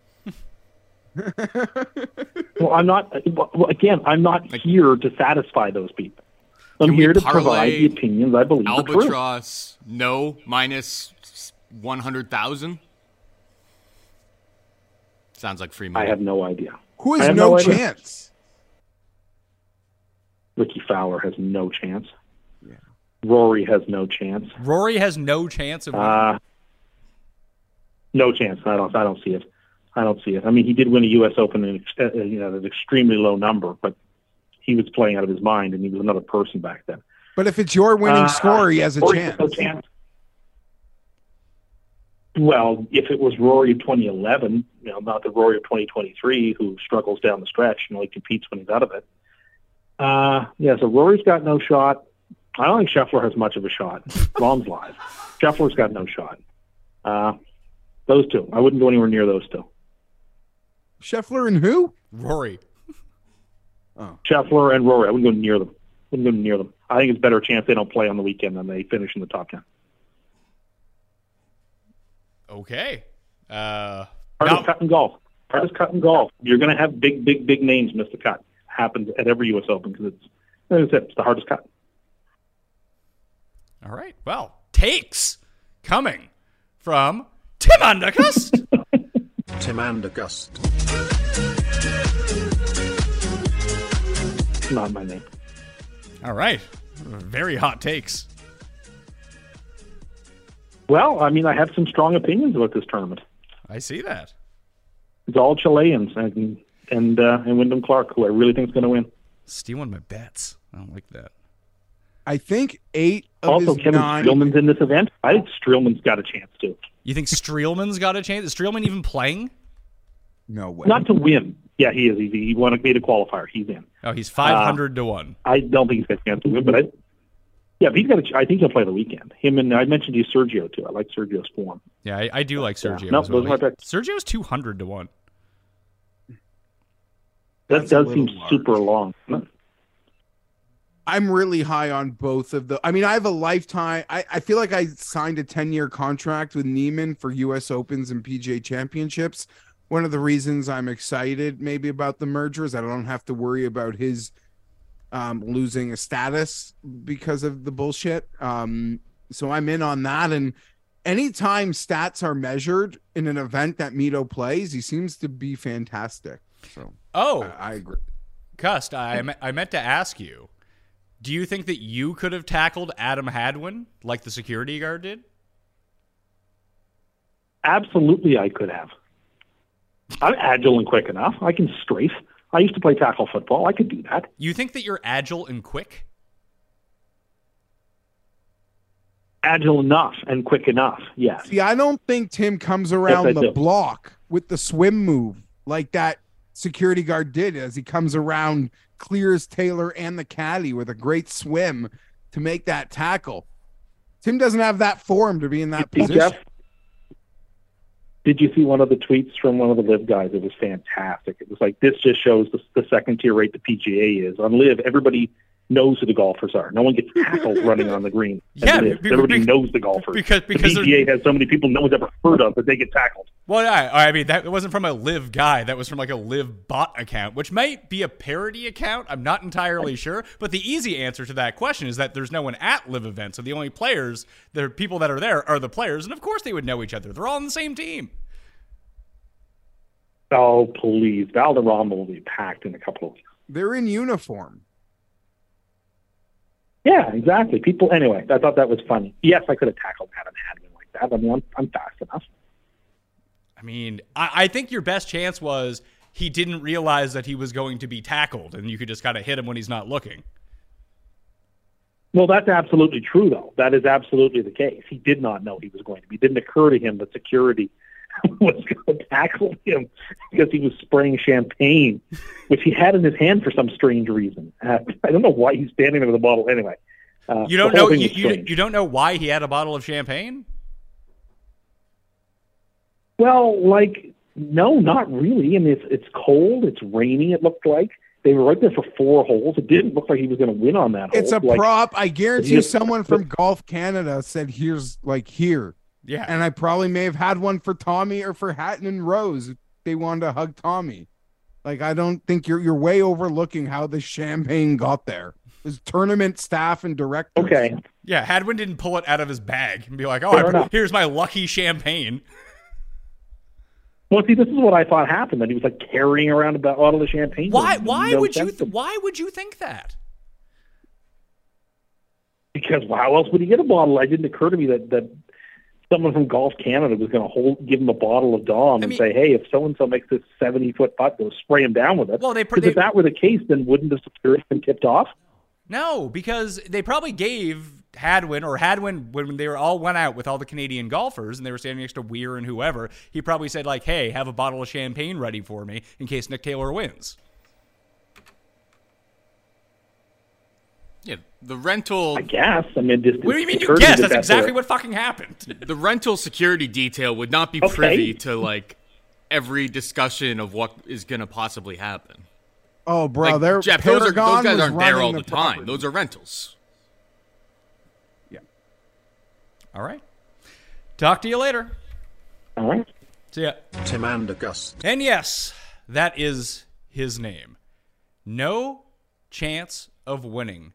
Well, I'm not. Well, again, I'm not here to satisfy those people. I'm here to provide the opinions I believe are true. Albatross, no, minus 100,000. Sounds like free money. I have no idea. Who has no, no chance? Ricky Fowler has no chance. Yeah. Rory has no chance. Rory has no chance of winning. Uh, no chance. I don't. I don't see it. I don't see it. I mean, he did win a U.S. Open, in, ex- uh, you know, an extremely low number, but he was playing out of his mind, and he was another person back then. But if it's your winning Uh, score, he has a chance. no chance. Well, if it was Rory of 2011, you know, not the Rory of 2023 who struggles down the stretch, and only competes when he's out of it. Uh, yeah, so Rory's got no shot. I don't think Scheffler has much of a shot. *laughs* Long's live. Scheffler's got no shot. Uh, those two. I wouldn't go anywhere near those two. Scheffler and who? Rory. Scheffler and Rory. I wouldn't go near them. Wouldn't go near them. I think it's a better chance they don't play on the weekend than they finish in the top ten. Okay. Uh, Hardest now- cut in golf. Hardest cut in golf. You're going to have big, big, big names miss the cut. Happens at every U.S. Open because it's, like I said, it's the hardest cut. all right. Well, takes coming from Tim Undergust. *laughs* Tim August. Not my name. all right. Very hot takes. Well, I mean, I have some strong opinions about this tournament. I see that. It's all Chileans and and uh, and Wyndham Clark, who I really think is going to win. Stealing my bets. I don't like that. I think eight of Also, his Kevin nine. Streelman's in this event. I think Streelman's got a chance too. You think Streelman's got a chance? Is Streelman even playing? No way. Not to win. Yeah, he is. He, he won a made a qualifier. He's in. Oh, he's 500 uh, to 1. I don't think he's got a chance to win, but I, yeah, but he's got. A, ch- I think he'll play the weekend. Him and I mentioned you Sergio too. I like Sergio's form. Yeah, I, I do like Sergio. No, as well. those are my picks. Sergio's 200 to 1. That That's does seem large. super long. I'm really high on both of the. I mean, I have a lifetime. I, I feel like I signed a 10 year contract with Niemann for U.S. Opens and PGA Championships. One of the reasons I'm excited maybe about the merger is I don't have to worry about his um, losing a status because of the bullshit. Um, so I'm in on that. And anytime stats are measured in an event that Mito plays, he seems to be fantastic. So Oh, I, I agree. Cust, I, I meant to ask you do you think that you could have tackled Adam Hadwin like the security guard did? Absolutely, I could have. I'm agile and quick enough. I can strafe. I used to play tackle football. I could do that. You think that you're agile and quick? Agile enough and quick enough. Yes. See, I don't think Tim comes around I the do. block with the swim move like that security guard did as he comes around, clears Taylor and the caddy with a great swim to make that tackle. Tim doesn't have that form to be in that position. Jeff, did you see one of the tweets from one of the LIV guys? It was fantastic. It was like this just shows the, the second tier rate the PGA is on live. Everybody knows who the golfers are. No one gets tackled running on the green. *laughs* Yeah, LIV. be- everybody be- knows the golfers. because- because the they're- PGA has so many people no one's ever heard of that they get tackled. Well, I, I mean, that wasn't from a LIV guy. That was from like a LIV bot account, which might be a parody account. I'm not entirely sure. But the easy answer to that question is that there's no one at LIV events. So the only players, the people that are there, are the players. And of course they would know each other. They're all on the same team. Oh, please. Valderrama will be packed in a couple of weeks. They're in uniform. Yeah, exactly. People, anyway, I thought that was funny. Yes, I could have tackled Adam Hadwin like that. I mean, I'm, I'm fast enough. I mean, I, I think your best chance was he didn't realize that he was going to be tackled and you could just kind of hit him when he's not looking. Well, that's absolutely true, though. That is absolutely the case. He did not know he was going to be. It didn't occur to him that security *laughs* was going to tackle him because he was spraying champagne, which he had in his hand for some strange reason. Uh, I don't know why he's standing there with a bottle. Anyway, uh, You don't know you, you, you don't know why he had a bottle of champagne? Well, like, no, not really. I mean, it's it's cold. It's rainy. It looked like they were right there for four holes. It didn't look like he was going to win on that. It's a. Like, prop. I guarantee you just- someone from Golf Canada said, here's like here. Yeah. And I probably may have had one for Tommy or for Hatton and Rose if they wanted to hug Tommy. Like I don't think you're you're way overlooking how the champagne got there. It was tournament staff and directors. Okay. Yeah, Hadwin didn't pull it out of his bag and be like, "Oh, I, here's my lucky champagne." Well, see, this is what I thought happened. That he was like carrying around a bottle of champagne. Why? Why no would you? Th- why would you think that? because how else would he get a bottle? It didn't occur to me that that someone from Golf Canada was going to hold, give him a bottle of Dom and mean- say, "Hey, if so and so makes this seventy foot putt, go spray him down with it." Well, they because if that were the case, then wouldn't the security been tipped off? No, because they probably gave Hadwin or Hadwin when they were all went out with all the Canadian golfers and they were standing next to Weir and whoever. He probably said like, "Hey, have a bottle of champagne ready for me in case Nick Taylor wins." Yeah, the rental I guess. I mean, just What do you mean you to me guess? That's exactly what fucking happened. the rental security detail would not be Okay. privy to like every discussion of what is going to possibly happen. Oh, bro, Like, they're Jeff, those, are, those guys aren't there running all the, time. property. Those are rentals. Yeah. All right. Talk to you later. All right. See ya. Tim and August. And yes, that is his name. No chance of winning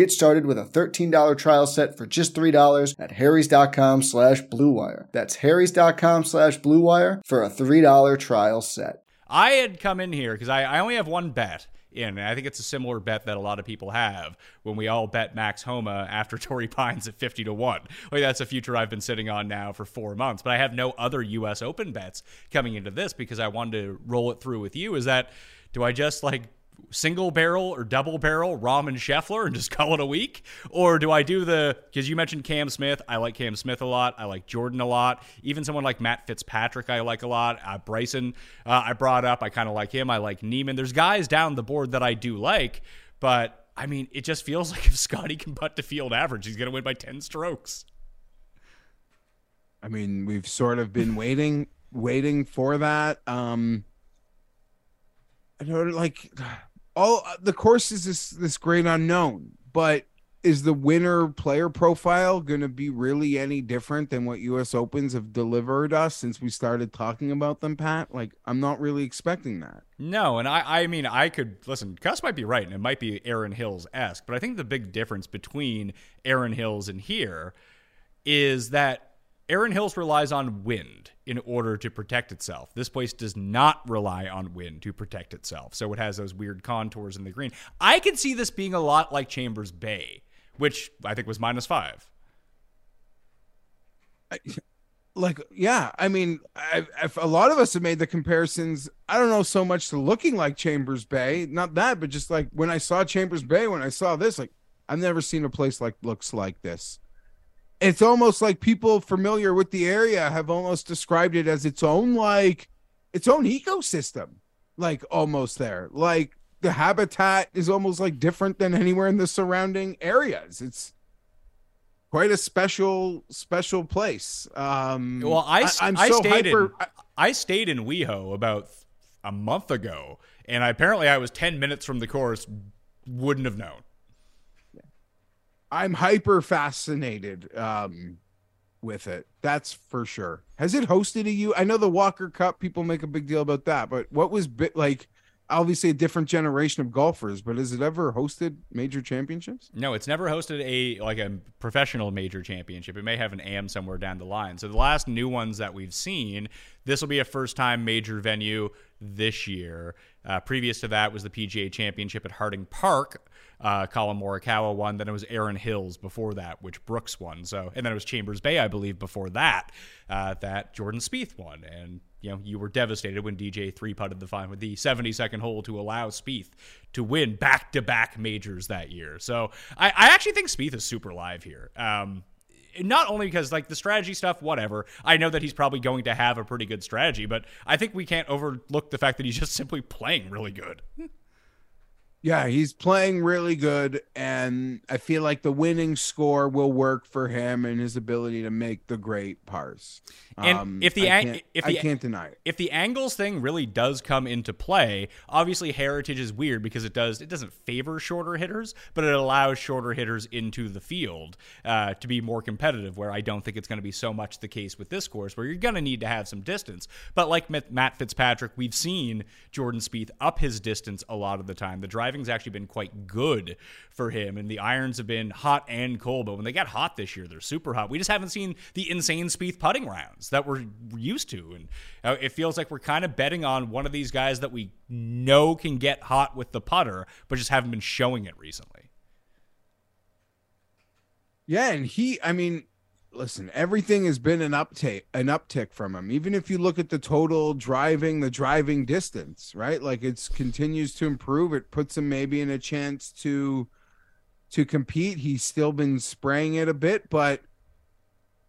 Get started with a $13 trial set for just $3 at harrys.com slash bluewire. That's harrys.com slash bluewire for a $3 trial set. I had come in here because I, I only have one bet in, and I think it's a similar bet that a lot of people have when we all bet Max Homa after *laughs* Torrey Pines at 50 to 1. Like that's a future I've been sitting on now for four months, but I have no other US Open bets coming into this because I wanted to roll it through with you. Is that do I just like single barrel or double barrel Rahm and Scheffler and *laughs* just call it a week? Or do I do the because you mentioned Cam Smith? I like Cam Smith a lot. I like Jordan a lot. Even someone like Matt Fitzpatrick, I like a lot. Uh, Bryson, uh, I brought up. I kind of like him. I like Niemann. There's guys down the board that I do like, but I mean, it just feels *laughs* like if Scotty can putt to field average, he's going to win by 10 strokes. I mean, we've sort of been waiting, waiting for that. Um, I don't like all the course is this this great unknown, but is the winner player profile going to be really any different than what US Opens have delivered us since we started talking about them, Pat? Like, I'm not really expecting that. No, and I, I mean, I could listen. Gus might be right, and it might be Erin Hills esque, but I think the big difference between Erin Hills and here is that Erin Hills relies on wind in order to protect itself. This place does not rely on wind to protect itself. So it has those weird contours in the green. I can see this being a lot like Chambers Bay, which I think was minus five. *laughs* Like, yeah, I mean, a lot of us have made the comparisons. I don't know so much to looking like Chambers Bay, not that, but just like when I saw Chambers Bay, when I saw this, like, I've never seen a place like looks like this it's almost like people familiar with the area have almost described it as its own like its own ecosystem like almost there. Like the habitat is almost like different than anywhere in the surrounding areas. It's quite a special special place. Um well i I, am I so stayed hyper, in, I stayed in weho about a month ago and I, apparently i was 10 minutes from the course wouldn't have known I'm hyper fascinated um, with it. That's for sure. Has it hosted a you? I know the Walker Cup people make a big deal about that, but what was bit like? Obviously, a different generation of golfers, but has it ever hosted major championships? No, it's never hosted a like a professional major championship. It may have an AM somewhere down the line. So the last new ones that we've seen, this will be a first time major venue this year. Uh, previous to that was the PGA Championship at Harding Park uh, Collin Morikawa won. Then it was Erin Hills before that, which Brooks won. So, and then it was Chambers Bay, I believe, before that, uh, that Jordan Spieth won. And you know, you were devastated when DJ three putted the with the 72nd hole to allow Spieth to win back to back majors that year. So, I, I, actually think Spieth is super live here. Um, not only because like the strategy stuff whatever i know that he's probably going to have a pretty good strategy but i think we can't overlook the fact that he's just simply playing really good *laughs* Yeah, he's playing really good, and I feel like the winning score will work for him and his ability to make the great pars. And um, if the ang- if the, I can't deny it. If the angles thing really does come into play, obviously heritage is weird because it does it doesn't favor shorter hitters, but it allows shorter hitters into the field uh, to be more competitive. Where I don't think it's going to be so much the case with this course, where you're going to need to have some distance. But like Matt Fitzpatrick, we've seen Jordan Spieth up his distance a lot of the time. The driving's actually been quite good for him, and the irons have been hot and cold. But when they get hot this year, they're super hot. We just haven't seen the insane Spieth putting rounds that we're used to. And uh, it feels like we're kind of betting on one of these guys that we know can get hot with the putter, but just haven't been showing it recently. Yeah, and he, I mean, listen, everything has been an uptake, an uptick from him. Even if you look at the total driving, the driving distance, right? Like it's continues to improve. It puts him maybe in a chance to to compete. He's still been spraying it a bit, but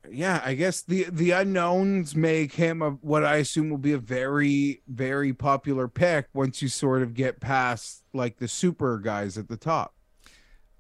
yeah, I guess the the unknowns make him a what I assume will be a very very popular pick once you sort of get past like the super guys at the top.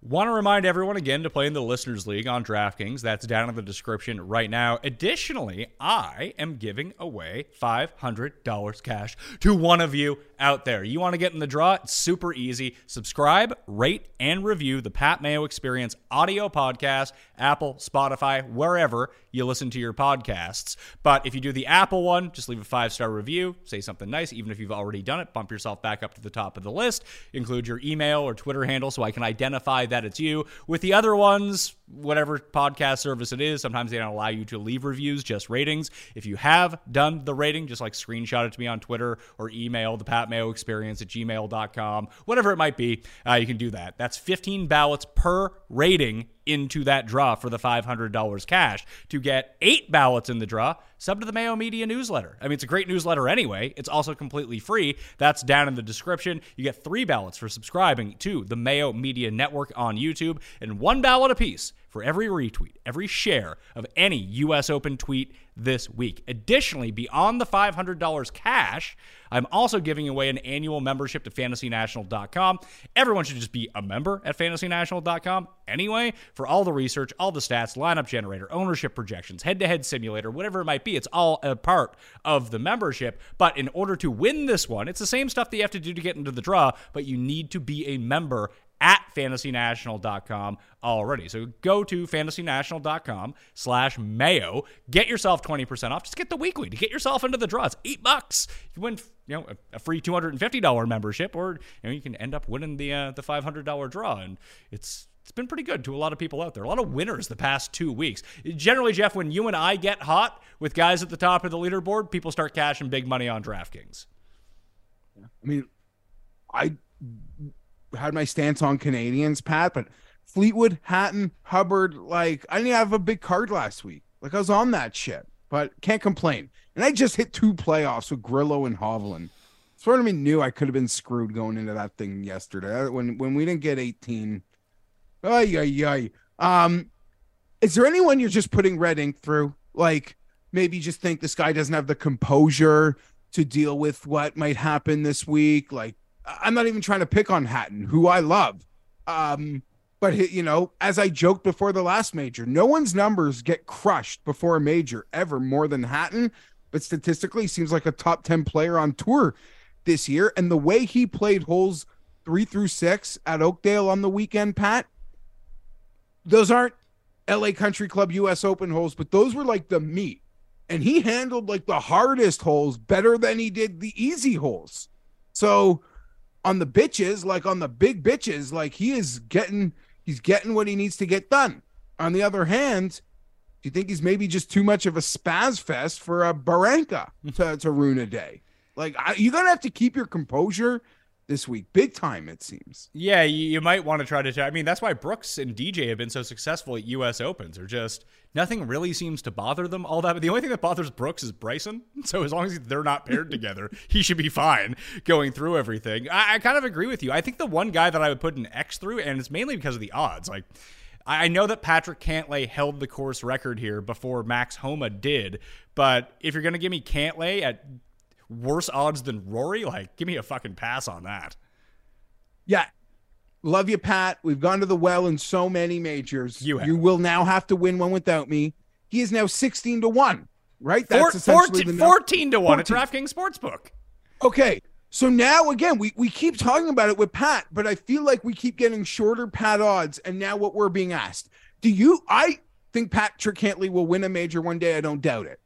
Want to remind everyone again to play in the Listeners League on DraftKings. That's down in the description right now. Additionally, I am giving away $500 cash to one of you out there. You want to get in the draw? It's super easy. Subscribe, rate, and review the Pat Mayo Experience audio podcast, Apple, Spotify, wherever you listen to your podcasts. But if you do the Apple one, just leave a five star review, say something nice, even if you've already done it, bump yourself back up to the top of the list, include your email or Twitter handle so I can identify that it's you. With the other ones, whatever podcast service it is, sometimes they don't allow you to leave reviews, just ratings. If you have done the rating, just like screenshot it to me on Twitter or email the Pat Mayo Experience at gmail.com, whatever it might be, uh, you can do that. That's 15 ballots per rating into that draw for the $500 cash. To get eight ballots in the draw, sub to the Mayo Media newsletter. I mean, it's a great newsletter anyway. It's also completely free. That's down in the description. You get three ballots for subscribing to the Mayo Media Network on YouTube and one ballot apiece for every retweet, every share of any U.S. Open tweet this week. Additionally, beyond the $500 cash, I'm also giving away an annual membership to fantasynational.com. Everyone should just be a member at fantasynational.com anyway for all the research, all the stats, lineup generator, ownership projections, head to head simulator, whatever it might be. It's all a part of the membership. But in order to win this one, it's the same stuff that you have to do to get into the draw, but you need to be a member at fantasynational.com already. So go to fantasynational.com slash mayo. Get yourself 20% off. Just get the weekly to get yourself into the draw. It's eight bucks. You win you know a, free $250 membership or you know you can end up winning the uh, the $500 draw and it's it's been pretty good to a lot of people out there. A lot of winners the past two weeks. Generally, Jeff, when you and I get hot with guys at the top of the leaderboard, people start cashing big money on DraftKings. I mean, I had my stance on Canadians, Pat, but Fleetwood, Hatton, Hubbard, like I didn't have a big card last week. Like I was on that shit, but can't complain. And I just hit two playoffs with Grillo and Hovland. Sort of me knew I could have been screwed going into that thing yesterday. When when we didn't get 18. Ay, ay, ay. Um, is there anyone you're just putting red ink through? Like maybe just think this guy doesn't have the composure to deal with what might happen this week. Like I'm not even trying to pick on Hatton, who I love. Um, but you know, as I joked before the last major, no one's numbers get crushed before a major ever more than Hatton. But statistically, seems like a top 10 player on tour this year. And the way he played holes three through six at Oakdale on the weekend, Pat, those aren't LA Country Club US Open holes, but those were like the meat. And he handled like the hardest holes better than he did the easy holes. So on the bitches, like on the big bitches, like he is getting he's getting what he needs to get done. On the other hand, do you think he's maybe just too much of a spaz fest for a Barranca *laughs* to, to ruin a day? Like I, you're gonna have to keep your composure this week, big time it seems. Yeah, you, you might want to try to. I mean, that's why Brooks and DJ have been so successful at U.S. Opens. Are just nothing really seems to bother them all that. But the only thing that bothers Brooks is Bryson. *laughs* So as long as they're not paired *laughs* together, he should be fine going through everything. I, I kind of agree with you. I think the one guy that I would put an X through, and it's mainly because of the odds. Like I know that Patrick Cantlay held the course record here before Max Homa did, but if you're going to give me Cantlay at worse odds than Rory, like give me a fucking pass on that. Yeah. Love you, Pat. We've gone to the well in so many majors. You, have. you will now have to win one without me. He is now 16 to 1, right? That's Four, essentially 14, 14 to 1 14. at DraftKings Sportsbook. Okay. So now again, we, we keep talking about it with Pat, but I feel like we keep getting shorter Pat odds. And now what we're being asked. Do you I think Patrick Cantlay will win a major one day? I don't doubt it.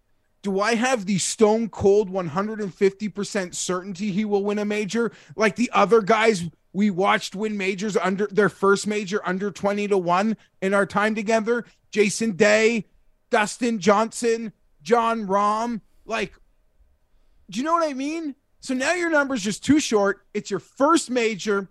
Do I have the stone cold 150% certainty he will win a major like the other guys we watched win majors under their first major under 20 to 1 in our time together? Jason Day, Dustin Johnson, Jon Rahm. Like, do you know what I mean? So now your number's just too short. It's your first major.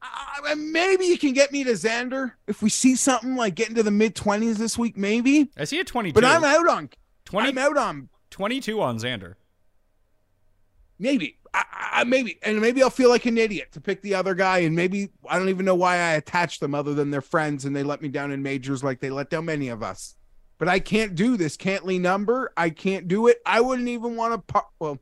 I, maybe you can get me to Xander if we see something like getting to the mid twenties this week. Maybe I see a 22. but I'm out on 20 I'm out on 22 on Xander. maybe I, I maybe and maybe I'll feel like an idiot to pick the other guy and maybe I don't even know why I attached them other than they're friends and they let me down in majors like they let down many of us. But I can't do this Cantlay number. I can't do it. I wouldn't even want to par- well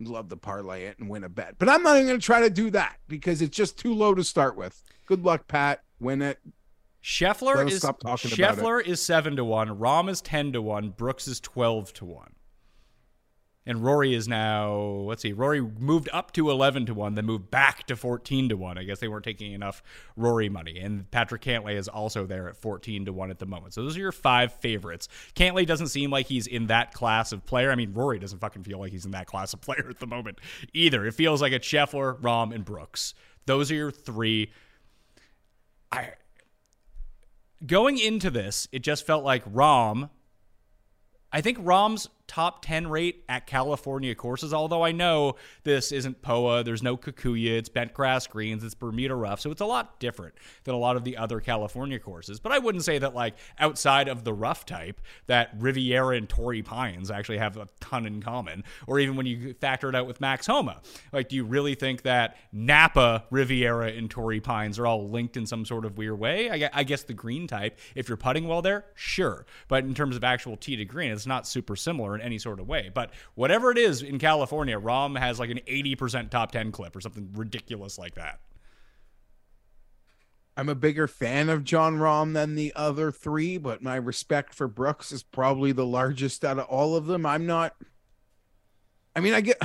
love to parlay it and win a bet. But I'm not even going to try to do that because it's just too low to start with. Good luck Pat. Win it. Scheffler is stop talking. Scheffler is seven to one. Rahm is ten to one. Brooks is twelve to one. And Rory is now let's see. Rory moved up to eleven to one, then moved back to fourteen to one. I guess they weren't taking enough Rory money. And Patrick Cantlay is also there at fourteen to one at the moment. So those are your five favorites. Cantlay doesn't seem like he's in that class of player. I mean, Rory doesn't fucking feel like he's in that class of player at the moment either. It feels like it's Scheffler, Rahm, and Brooks. Those are your three. I going into this, it just felt like Rahm. I think Rahm's top 10 rate at California courses, although I know this isn't POA, there's no Kikuyu, it's bent grass greens, it's Bermuda rough, so it's a lot different than a lot of the other California courses. But I wouldn't say that, like, outside of the rough type, that Riviera and Torrey Pines actually have a ton in common, or even when you factor it out with Max Homa. Like, do you really think that Napa, Riviera, and Torrey Pines are all linked in some sort of weird way? I I guess the green type, if you're putting well there, sure. But in terms of actual tee to green, it's not super similar in any sort of way. But whatever it is in California, Rahm has like an 80% top 10 clip or something ridiculous like that. I'm a bigger fan of Jon Rahm than the other three, but my respect for Brooks is probably the largest out of all of them. I'm not. I mean, I get.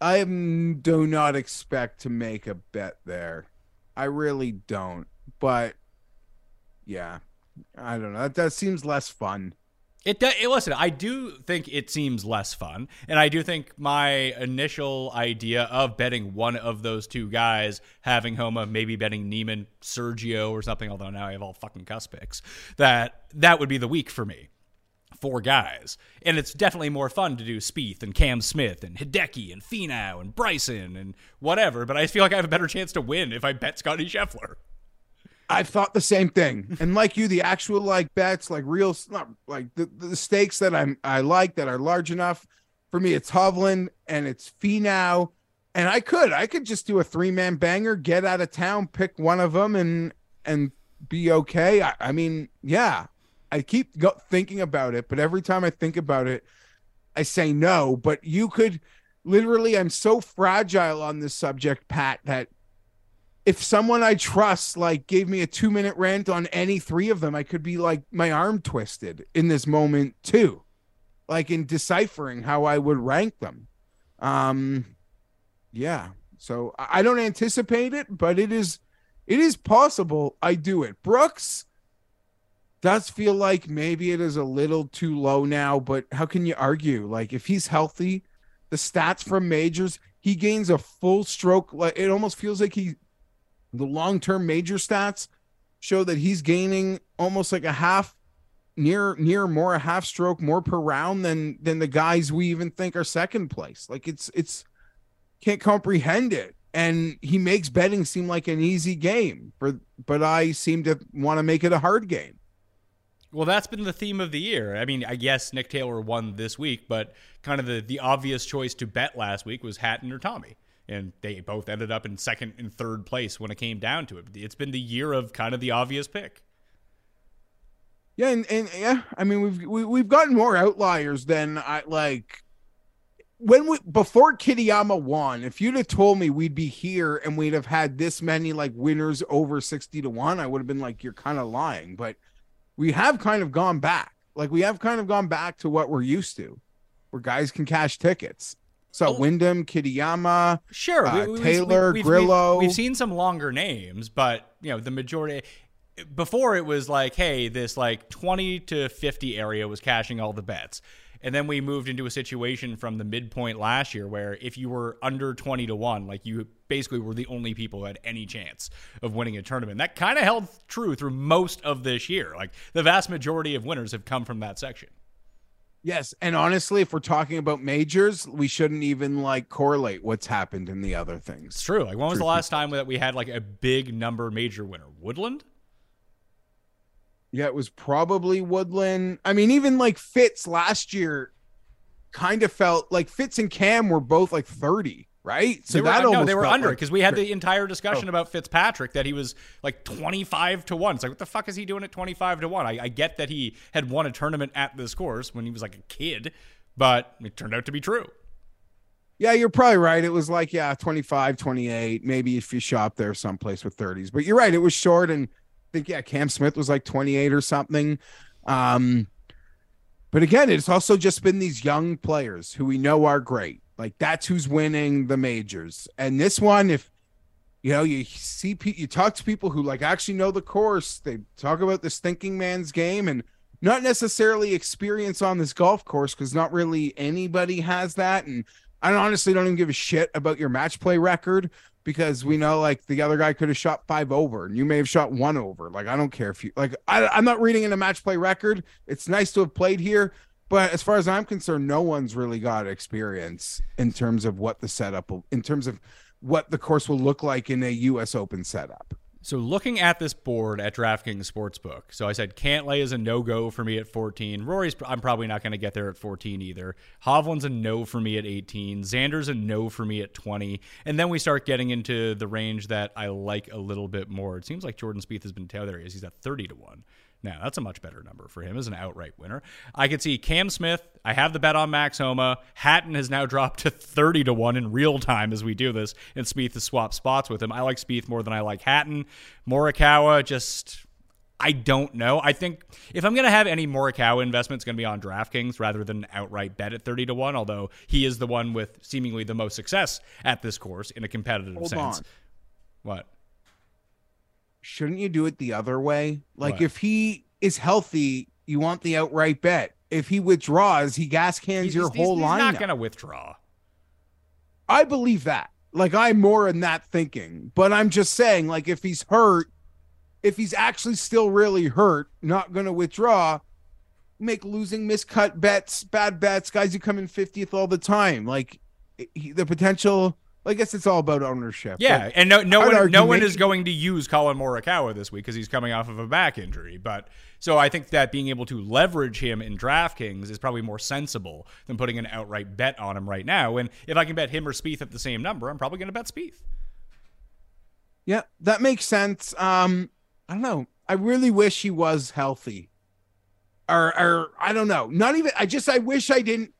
I do not expect to make a bet there. I really don't. But yeah, I don't know. That, that seems less fun. It, it listen, I do think it seems less fun, and I do think my initial idea of betting one of those two guys, having Homa, maybe betting Niemann, Sergio, or something. Although now I have all fucking Cust picks, that that would be the week for me. Four guys, and it's definitely more fun to do Spieth and Cam Smith and Hideki and Finau and Bryson and whatever. But I feel like I have a better chance to win if I bet Scotty Scheffler. I've thought the same thing. And like you, the actual like bets, like real, not like the, the stakes that I'm I like that are large enough for me. It's Hovland and it's Finau, and I could I could just do a three man banger, get out of town, pick one of them, and and be okay. I, I mean, yeah, I keep go- thinking about it, but every time I think about it, I say no. But you could literally, I'm so fragile on this subject, Pat, that if someone I trust like gave me a two minute rant on any three of them, I could be like my arm twisted in this moment too, like in deciphering how I would rank them. Um, yeah. So I don't anticipate it, but it is, it is possible I do it. Brooks does feel like maybe it is a little too low now, but how can you argue? Like if he's healthy, the stats from majors, he gains a full stroke. Like it almost feels like he the long-term major stats show that he's gaining almost like a half near near more a half stroke more per round than than the guys we even think are second place like it's it's can't comprehend it and he makes betting seem like an easy game for but i seem to want to make it a hard game Well, that's been the theme of the year. I mean, I guess Nick Taylor won this week, but kind of the, the obvious choice to bet last week was Hatton or Tommy. And they both ended up in second and third place when it came down to it. It's been the year of kind of the obvious pick. Yeah, and, and yeah, I mean we've we, we've gotten more outliers than I like when we before Kitayama won. If you'd have told me we'd be here and we'd have had this many like winners over sixty to one, I would have been like, you're kind of lying. But we have kind of gone back. Like we have kind of gone back to what we're used to, where guys can cash tickets. So Oh. Wyndham, Kitayama, Sure, Uh, we- we- Taylor, we've, Grillo. We've, we've seen some longer names, but you know the majority. Before it was like, hey, this like twenty to fifty area was cashing all the bets, and then we moved into a situation from the midpoint last year where if you were under twenty to one, like you basically were the only people who had any chance of winning a tournament. That kind of held true through most of this year. Like the vast majority of winners have come from that section. Yes, and honestly, if we're talking about majors, we shouldn't even like correlate what's happened in the other things. It's true. Like when was the last time that we had like a big number major winner? Woodland? Yeah, it was probably Woodland. I mean, even like Fitz last year kind of felt like Fitz and Cam were both like 30, right? So they were, that no, they were under like- because we had the entire discussion Oh. about Fitzpatrick that he was like 25 to 1. It's like, what the fuck is he doing at 25 to 1? I, I get that he had won a tournament at this course when he was like a kid, but it turned out to be true. Yeah, you're probably right. It was like, yeah, 25, 28, maybe if you shop there someplace with 30s. But you're right, it was short and I think yeah, Cam Smith was like 28 or something. Um but again, it's also just been these young players who we know are great. Like that's who's winning the majors. And this one if you know, you see you talk to people who like actually know the course, they talk about this thinking man's game and not necessarily experience on this golf course because not really anybody has that and I honestly don't even give a shit about your match play record because we know like the other guy could have shot five over and you may have shot one over. Like I don't care if you like I, I'm not reading in a match play record. It's nice to have played here, but as far as I'm concerned, no one's really got experience in terms of what the setup will, in terms of what the course will look like in a US Open setup. So looking at this board at DraftKings Sportsbook, so I said Cantlay is a no go for me at 14. Rory's I'm probably not going to get there at 14 either. Hovland's a no for me at 18. Xander's a no for me at 20. And then we start getting into the range that I like a little bit more. It seems like Jordan Spieth has been is. He's at 30 to one. Now that's a much better number for him as an outright winner. I could see Cam Smith. I have the bet on Max Homa. Hatton has now dropped to 30 to 1 in real time as we do this, and Spieth has swapped spots with him. I like Spieth more than I like Hatton. Morikawa, just I don't know. I think if I'm going to have any Morikawa investment, it's going to be on DraftKings rather than outright bet at 30 to 1, although he is the one with seemingly the most success at this course in a competitive Hold sense. on. What? Shouldn't you do it the other way? Like if he is healthy, you want the outright bet. If he withdraws, he gas cans He's, your he's- whole line. he's line. not going to withdraw. I believe that. Like I'm more in that thinking, but I'm just saying, like if he's hurt, if he's actually still really hurt, not going to withdraw, make losing miscut bets, bad bets, guys who come in 50th all the time. Like he, the potential. I guess it's all about ownership. Yeah, and no, no one, no one is going to use Collin Morikawa this week because he's coming off of a back injury. But so I think that being able to leverage him in DraftKings is probably more sensible than putting an outright bet on him right now. And if I can bet him or Spieth at the same number, I'm probably going to bet Spieth. Yeah, that makes sense. Um, I don't know. I really wish he was healthy. Or, or I don't know. Not even. I just. I wish I didn't.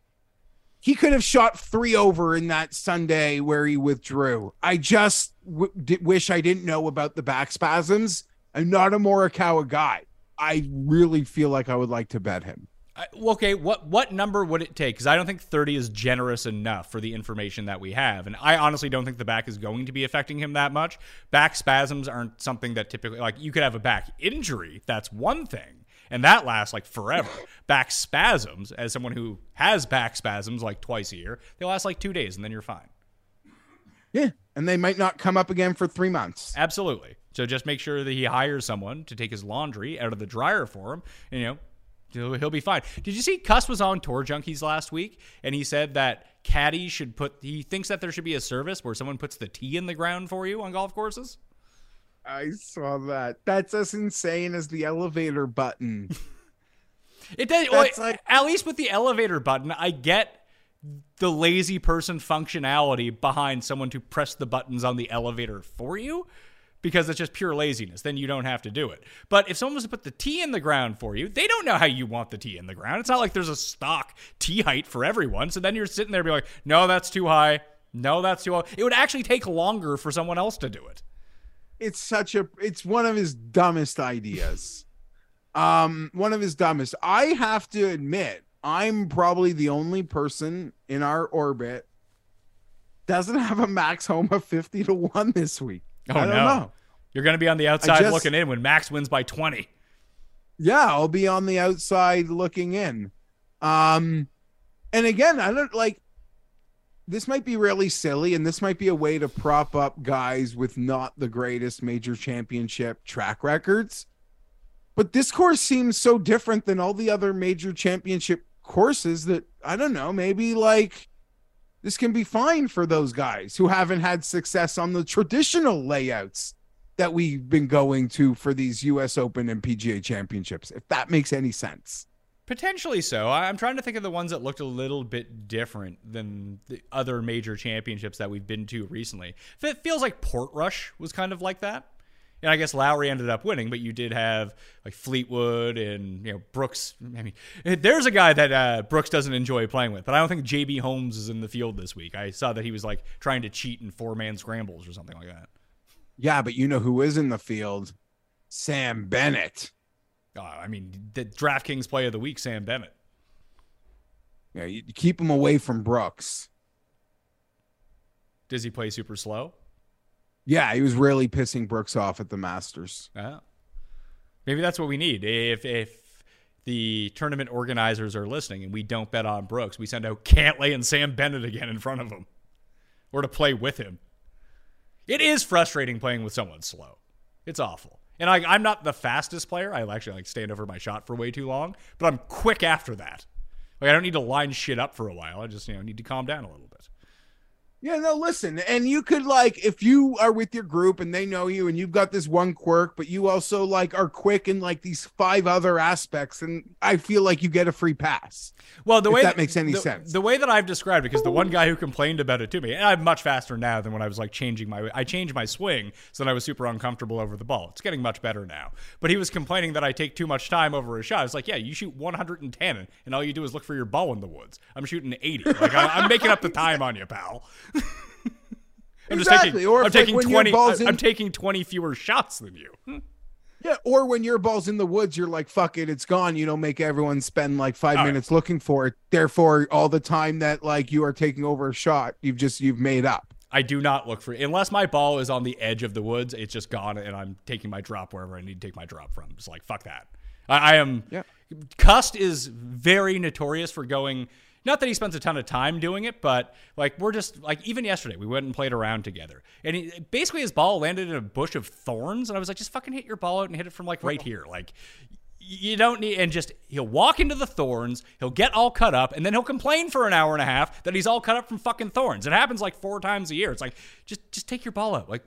He could have shot three over in that Sunday where he withdrew. I just w- di- wish I didn't know about the back spasms. I'm not a Morikawa guy. I really feel like I would like to bet him. I- okay, what what number would it take? Because I don't think 30 is generous enough for the information that we have, and I honestly don't think the back is going to be affecting him that much. Back spasms aren't something that typically like you could have a back injury. That's one thing, and that lasts like forever. *laughs* back spasms, as someone who has back spasms like twice a year, they last like two days, and then you're fine. Yeah, and they might not come up again for three months. Absolutely. So just make sure that he hires someone to take his laundry out of the dryer for him, and you know he'll, he'll be fine. Did you see Cust was on Tour Junkies last week, and he said that caddies should put. He thinks that there should be a service where someone puts the tee in the ground for you on golf courses. I saw that. That's as insane as the elevator button. *laughs* It does. well, like- at least with the elevator button, I get the lazy person functionality behind someone to press the buttons on the elevator for you because it's just pure laziness. Then you don't have to do it. But if someone was to put the tee in the ground for you, they don't know how you want the tee in the ground. It's not like there's a stock tee height for everyone. So then you're sitting there be like, no, that's too high. No, that's too low. It would actually take longer for someone else to do it. It's such a it's one of his dumbest ideas. Um one of his dumbest. I have to admit i'm probably the only person in our orbit doesn't have a Max Homa 50 to 1 this week. Oh, i don't no. know. You're going to be on the outside just- looking in when Max wins by 20. yeah i'll be on the outside looking in. Um and again i don't like this might be really silly and this might be a way to prop up guys with not the greatest major championship track records but this course seems so different than all the other major championship courses that I don't know, maybe like this can be fine for those guys who haven't had success on the traditional layouts that we've been going to for these US Open and PGA championships, if that makes any sense. Potentially so. I'm trying to think of the ones that looked a little bit different than the other major championships that we've been to recently. It feels like Portrush was kind of like that. And I guess Lowry ended up winning, but you did have like Fleetwood and you know Brooks. I mean, there's a guy that uh, Brooks doesn't enjoy playing with, but I don't think JB Holmes is in the field this week. I saw that he was like trying to cheat in four man scrambles or something like that. Yeah, but you know who is in the field? Sam Bennett. Uh, I mean, the DraftKings play of the week, Sam Bennett. Yeah, you keep him away from Brooks. Does he play super slow? Yeah, he was really pissing Brooks off at the Masters. Yeah. Maybe that's what we need. If if the tournament organizers are listening and we don't bet on Brooks, we send out Cantlay and Sam Bennett again in front of him. Or to play with him. It is frustrating playing with someone slow. It's awful. And I, I'm not the fastest player. I actually like stand over my shot for way too long, but I'm quick after that. Like I don't need to line shit up for a while. I just you know need to calm down a little bit. Yeah, no, listen, and you could like if you are with your group and they know you and you've got this one quirk, but you also like are quick in like these five other aspects, and I feel like you get a free pass. Well, the way that makes any the, sense. The way that I've described it, because the one guy who complained about it to me, and I'm much faster now than when I was like changing my, I changed my swing so that I was super uncomfortable over the ball. It's getting much better now. But he was complaining that I take too much time over a shot. I was like, yeah, you shoot 110, and all you do is look for your ball in the woods. I'm shooting 80. Like I, I'm making up the time on you, pal. *laughs* I'm just Exactly, taking, or I'm like taking when your 20. ball's I'm in- taking 20 fewer shots than you. *laughs* Yeah, or when your ball's in the woods, you're like, fuck it, it's gone. You don't make everyone spend like five All right. minutes looking for it. Therefore, all the time that like you are taking over a shot, you've just you've made up. I do not look for unless my ball is on the edge of the woods. It's just gone, and I'm taking my drop wherever I need to take my drop from. It's like fuck that. I, I am. Yeah. Cust is very notorious for going. Not that he spends a ton of time doing it, but like we're just like even yesterday we went and played around together, and he, basically his ball landed in a bush of thorns, and I was like, just fucking hit your ball out and hit it from like right *laughs* here, like. You don't need, and just he'll walk into the thorns, he'll get all cut up, and then he'll complain for an hour and a half that he's all cut up from fucking thorns. It happens like four times a year. It's like, just just take your ball out. Like,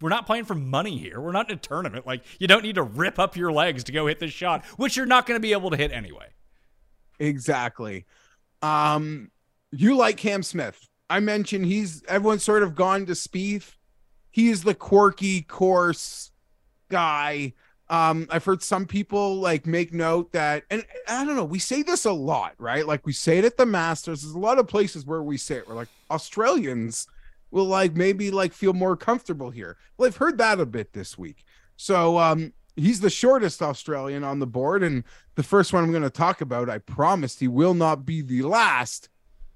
we're not playing for money here. We're not in a tournament. Like, you don't need to rip up your legs to go hit this shot, which you're not going to be able to hit anyway. Exactly. Um, you like Cam Smith. I mentioned he's everyone's sort of gone to Spieth. He's the quirky course guy. Um, I've heard some people like make note that, and I don't know, we say this a lot, right? Like we say it at the Masters. There's a lot of places where we say it. We're like Australians will like maybe like feel more comfortable here. Well, I've heard that a bit this week. So um he's the shortest Australian on the board, and the first one I'm going to talk about, I promised he will not be the last.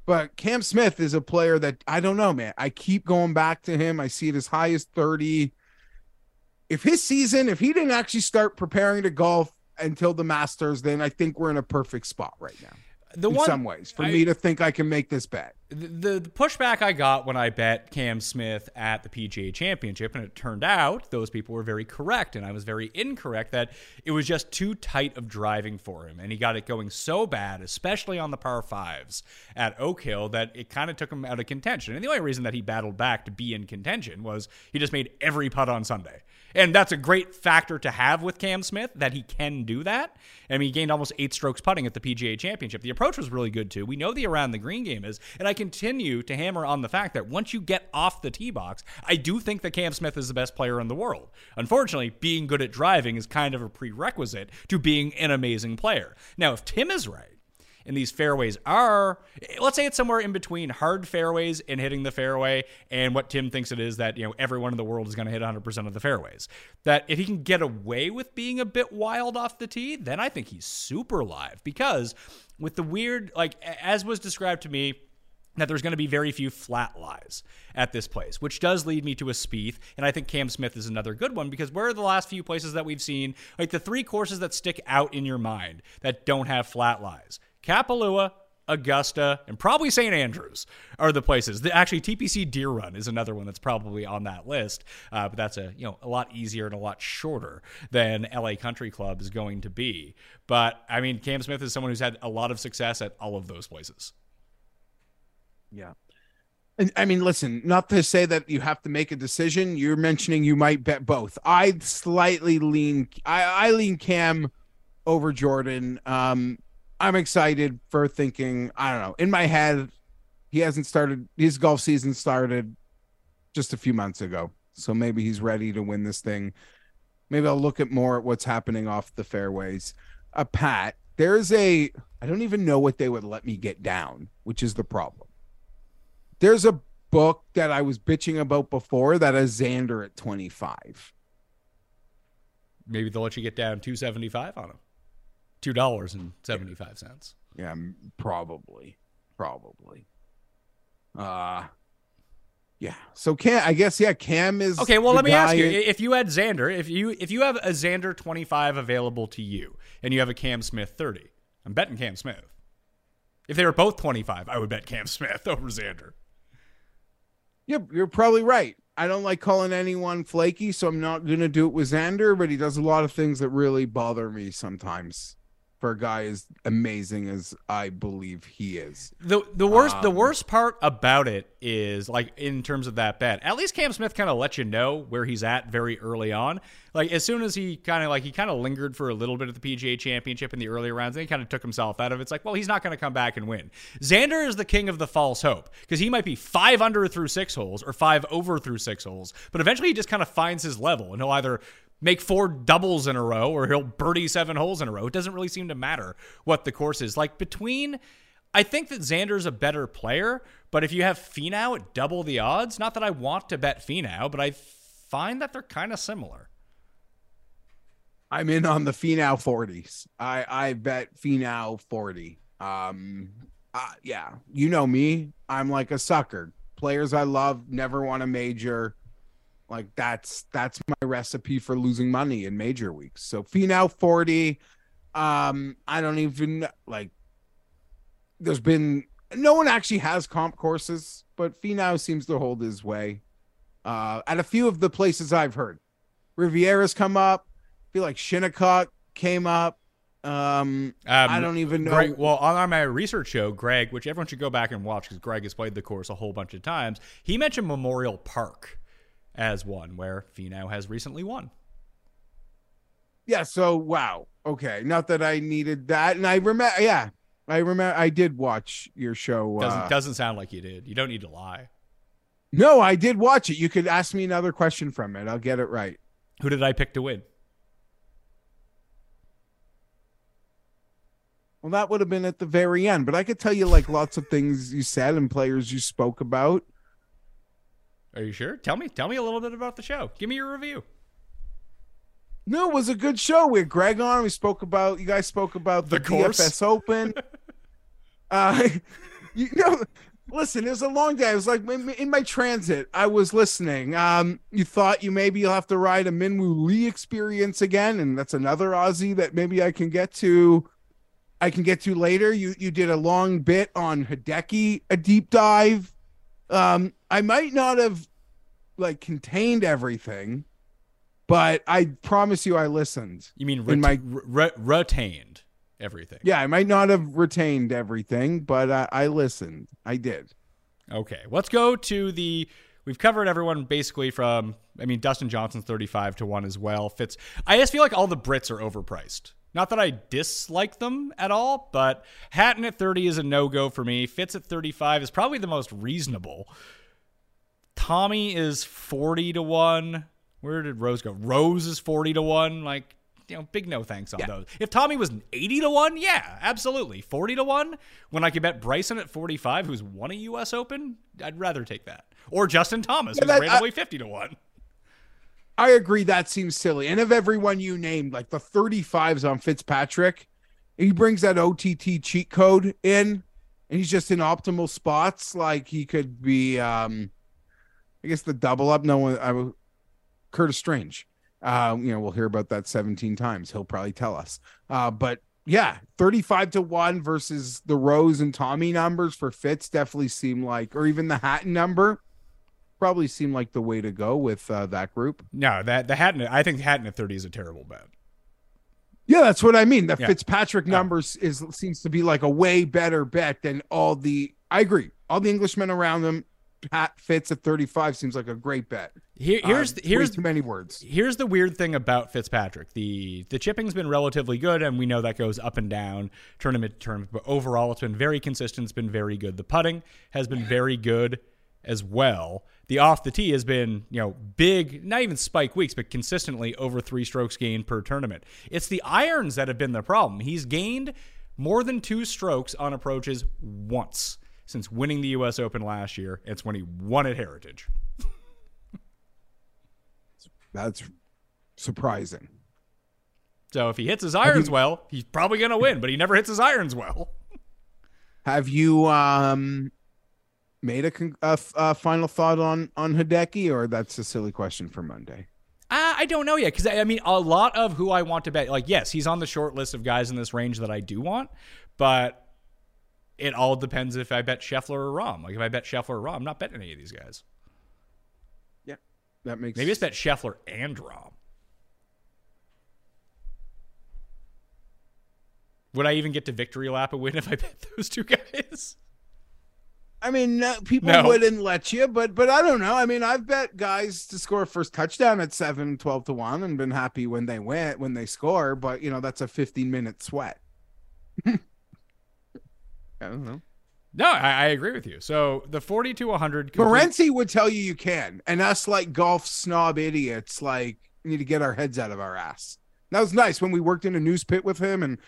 But Cam Smith is a player that I don't know, man. I keep going back to him. I see it as high as 30. If his season, if he didn't actually start preparing to golf until the Masters, then I think we're in a perfect spot right now. The in one, some ways, for I- me to think I can make this bet. The, the pushback I got when I bet Cam Smith at the PGA Championship, and it turned out those people were very correct, and I was very incorrect that it was just too tight of driving for him, and he got it going so bad, especially on the par fives at Oak Hill, that it kind of took him out of contention. And the only reason that he battled back to be in contention was he just made every putt on Sunday. And that's a great factor to have with Cam Smith that he can do that. I mean, he gained almost eight strokes putting at the PGA Championship. The approach was really good too. We know the around the green game is, and I continue to hammer on the fact that once you get off the tee box, I do think that Cam Smith is the best player in the world. Unfortunately, being good at driving is kind of a prerequisite to being an amazing player. Now, if Tim is right, and these fairways are let's say it's somewhere in between hard fairways and hitting the fairway and what Tim thinks it is that you know everyone in the world is going to hit 100% of the fairways that if he can get away with being a bit wild off the tee then I think he's super live because with the weird like as was described to me that there's going to be very few flat lies at this place, which does lead me to a Spieth, and I think Cam Smith is another good one because where are the last few places that we've seen, like the three courses that stick out in your mind that don't have flat lies? Kapalua, Augusta, and probably St. Andrews are the places. The, actually, TPC Deere Run is another one that's probably on that list, uh, but that's a you know a lot easier and a lot shorter than LA Country Club is going to be. But I mean, Cam Smith is someone who's had a lot of success at all of those places. Yeah. And I mean, listen, not to say that you have to make a decision. You're mentioning you might bet both. I slightly lean I, I lean Cam over Jordan. Um, I'm excited for thinking, I don't know, in my head, he hasn't started his golf season started just a few months ago. So maybe he's ready to win this thing. Maybe I'll look at more at what's happening off the fairways. A uh, Pat, there's a I don't even know what they would let me get down, which is the problem. There's a book that I was bitching about before that has Xander at 25. Maybe they'll let you get down 275 on him two dollars and seventy five cents. Yeah, probably, probably. Uh yeah. So Cam, I guess yeah, Cam is okay. Well, let me ask you: if you had Xander, if you if you have a Xander twenty five available to you, and you have a Cam Smith thirty, I'm betting Cam Smith. If they were both twenty five, I would bet Cam Smith *laughs* over Xander. Yep, you're probably right. I don't like calling anyone flaky, so I'm not going to do it with Xander, but he does a lot of things that really bother me sometimes for a guy as amazing as I believe he is. The the worst um, the worst part about it is like in terms of that bet. At least Cam Smith kind of let you know where he's at very early on. Like as soon as he kind of like he kind of lingered for a little bit at the PGA Championship in the earlier rounds, and he kind of took himself out of it. It's like, well, he's not going to come back and win. Xander is the king of the false hope because he might be five under through six holes or five over through six holes, but eventually he just kind of finds his level and he'll either make four doubles in a row or he'll birdie seven holes in a row. It doesn't really seem to matter what the course is. Like between I think that Xander's a better player, but if you have Finau at double the odds, not that I want to bet Finau, but I find that they're kind of similar. I'm in on the Finau 40s. I I bet Finau 40. Um uh, yeah, you know me. I'm like a sucker. Players I love never want a major. Like that's that's my recipe for losing money in major weeks. So Finau 40. Um, I don't even like there's been no one actually has comp courses, but Finau seems to hold his way. Uh, at a few of the places I've heard. Riviera's come up. I feel like Shinnecock came up. Um, um, I don't even know. Greg, well, on my research show, Greg, which everyone should go back and watch because Greg has played the course a whole bunch of times, he mentioned Memorial Park as one where Finau has recently won. Yeah. So wow. Okay. Not that I needed that, and I remember. Yeah, I remember. I did watch your show. Doesn't uh, doesn't sound like you did. You don't need to lie. No, I did watch it. You could ask me another question from it. I'll get it right. Who did I pick to win? Well, that would have been at the very end, but I could tell you like lots of things you said and players you spoke about. Are you sure? Tell me. Tell me a little bit about the show. Give me your review. No, it was a good show. We had Greg on. We spoke about you guys spoke about the, the DFS Open. *laughs* uh, *laughs* you know, listen, it was a long day. I was like in my transit. I was listening. Um, you thought you maybe you'll have to ride a Minwoo Lee experience again, and that's another Aussie that maybe I can get to. I can get to later. You you did a long bit on Hideki, a deep dive. Um, I might not have like contained everything, but I promise you I listened. You mean ret- my re- retained everything? Yeah, I might not have retained everything, but I, I listened. I did. Okay, let's go to the. We've covered everyone basically from. I mean, Dustin Johnson's thirty-five to one as well. Fitz. I just feel like all the Brits are overpriced. Not that I dislike them at all, but Hatton at 30 is a no go for me. Fitz at 35 is probably the most reasonable. Tommy is 40 to 1. Where did Rose go? Rose is 40 to 1. Like, you know, big no thanks on yeah. those. If Tommy was 80 to 1, yeah, absolutely. 40 to 1, when I could bet Bryson at 45, who's won a US Open, I'd rather take that. Or Justin Thomas, yeah, who's that, randomly I, 50 to 1. I agree that seems silly. And of everyone you named, like the 35s on Fitzpatrick, he brings that OTT cheat code in and he's just in optimal spots. Like he could be, um, I guess the double up. No one, I Curtis Strange. Uh, you know, we'll hear about that 17 times. He'll probably tell us. Uh, but yeah, 35 to 1 versus the Rose and Tommy numbers for Fitz definitely seem like, or even the Hatton number probably seem like the way to go with uh, that group. No, that the Hatton. I think Hatton at thirty is a terrible bet. Yeah, that's what I mean. The Yeah. Fitzpatrick numbers is seems to be like a way better bet than all the. I agree. All the Englishmen around them, Pat Fitz at 35 seems like a great bet. Here, here's Uh, here's too many words. here's the weird thing about Fitzpatrick. The the chipping's been relatively good, and we know that goes up and down tournament to tournament. But overall, it's been very consistent. It's been very good. The putting has been very good as well. The off the tee has been you know big, not even spike weeks, but consistently over three strokes gained per tournament. It's the irons that have been the problem. He's gained more than two strokes on approaches once since winning the U.S. Open last year. It's when he won at Heritage. That's surprising. So if he hits his irons well, he's probably going to win, but he never hits his irons well. Have you um made a, a, a final thought on on Hideki, or that's a silly question for Monday? Uh, I don't know yet because I, I mean a lot of who I want to bet. Like yes, he's on the short list of guys in this range that I do want, but it all depends if I bet Scheffler or Rahm. Like if I bet Scheffler or Rahm, I'm not betting any of these guys. Yeah, that makes Maybe it's bet Scheffler and Rahm. Would I even get to victory lap a win if I *laughs* bet those two guys? I mean, no, people No. wouldn't let you, but but I don't know. I mean, I've bet guys to score first touchdown at 7, 12 to 1 and been happy when they went when they score, but you know, that's a 15 minute sweat. *laughs* I don't know. No, I, I agree with you. So the 40 to 100. complete- Morency would tell you you can, and us like golf snob idiots like need to get our heads out of our ass. That was nice when we worked in a news pit with him, and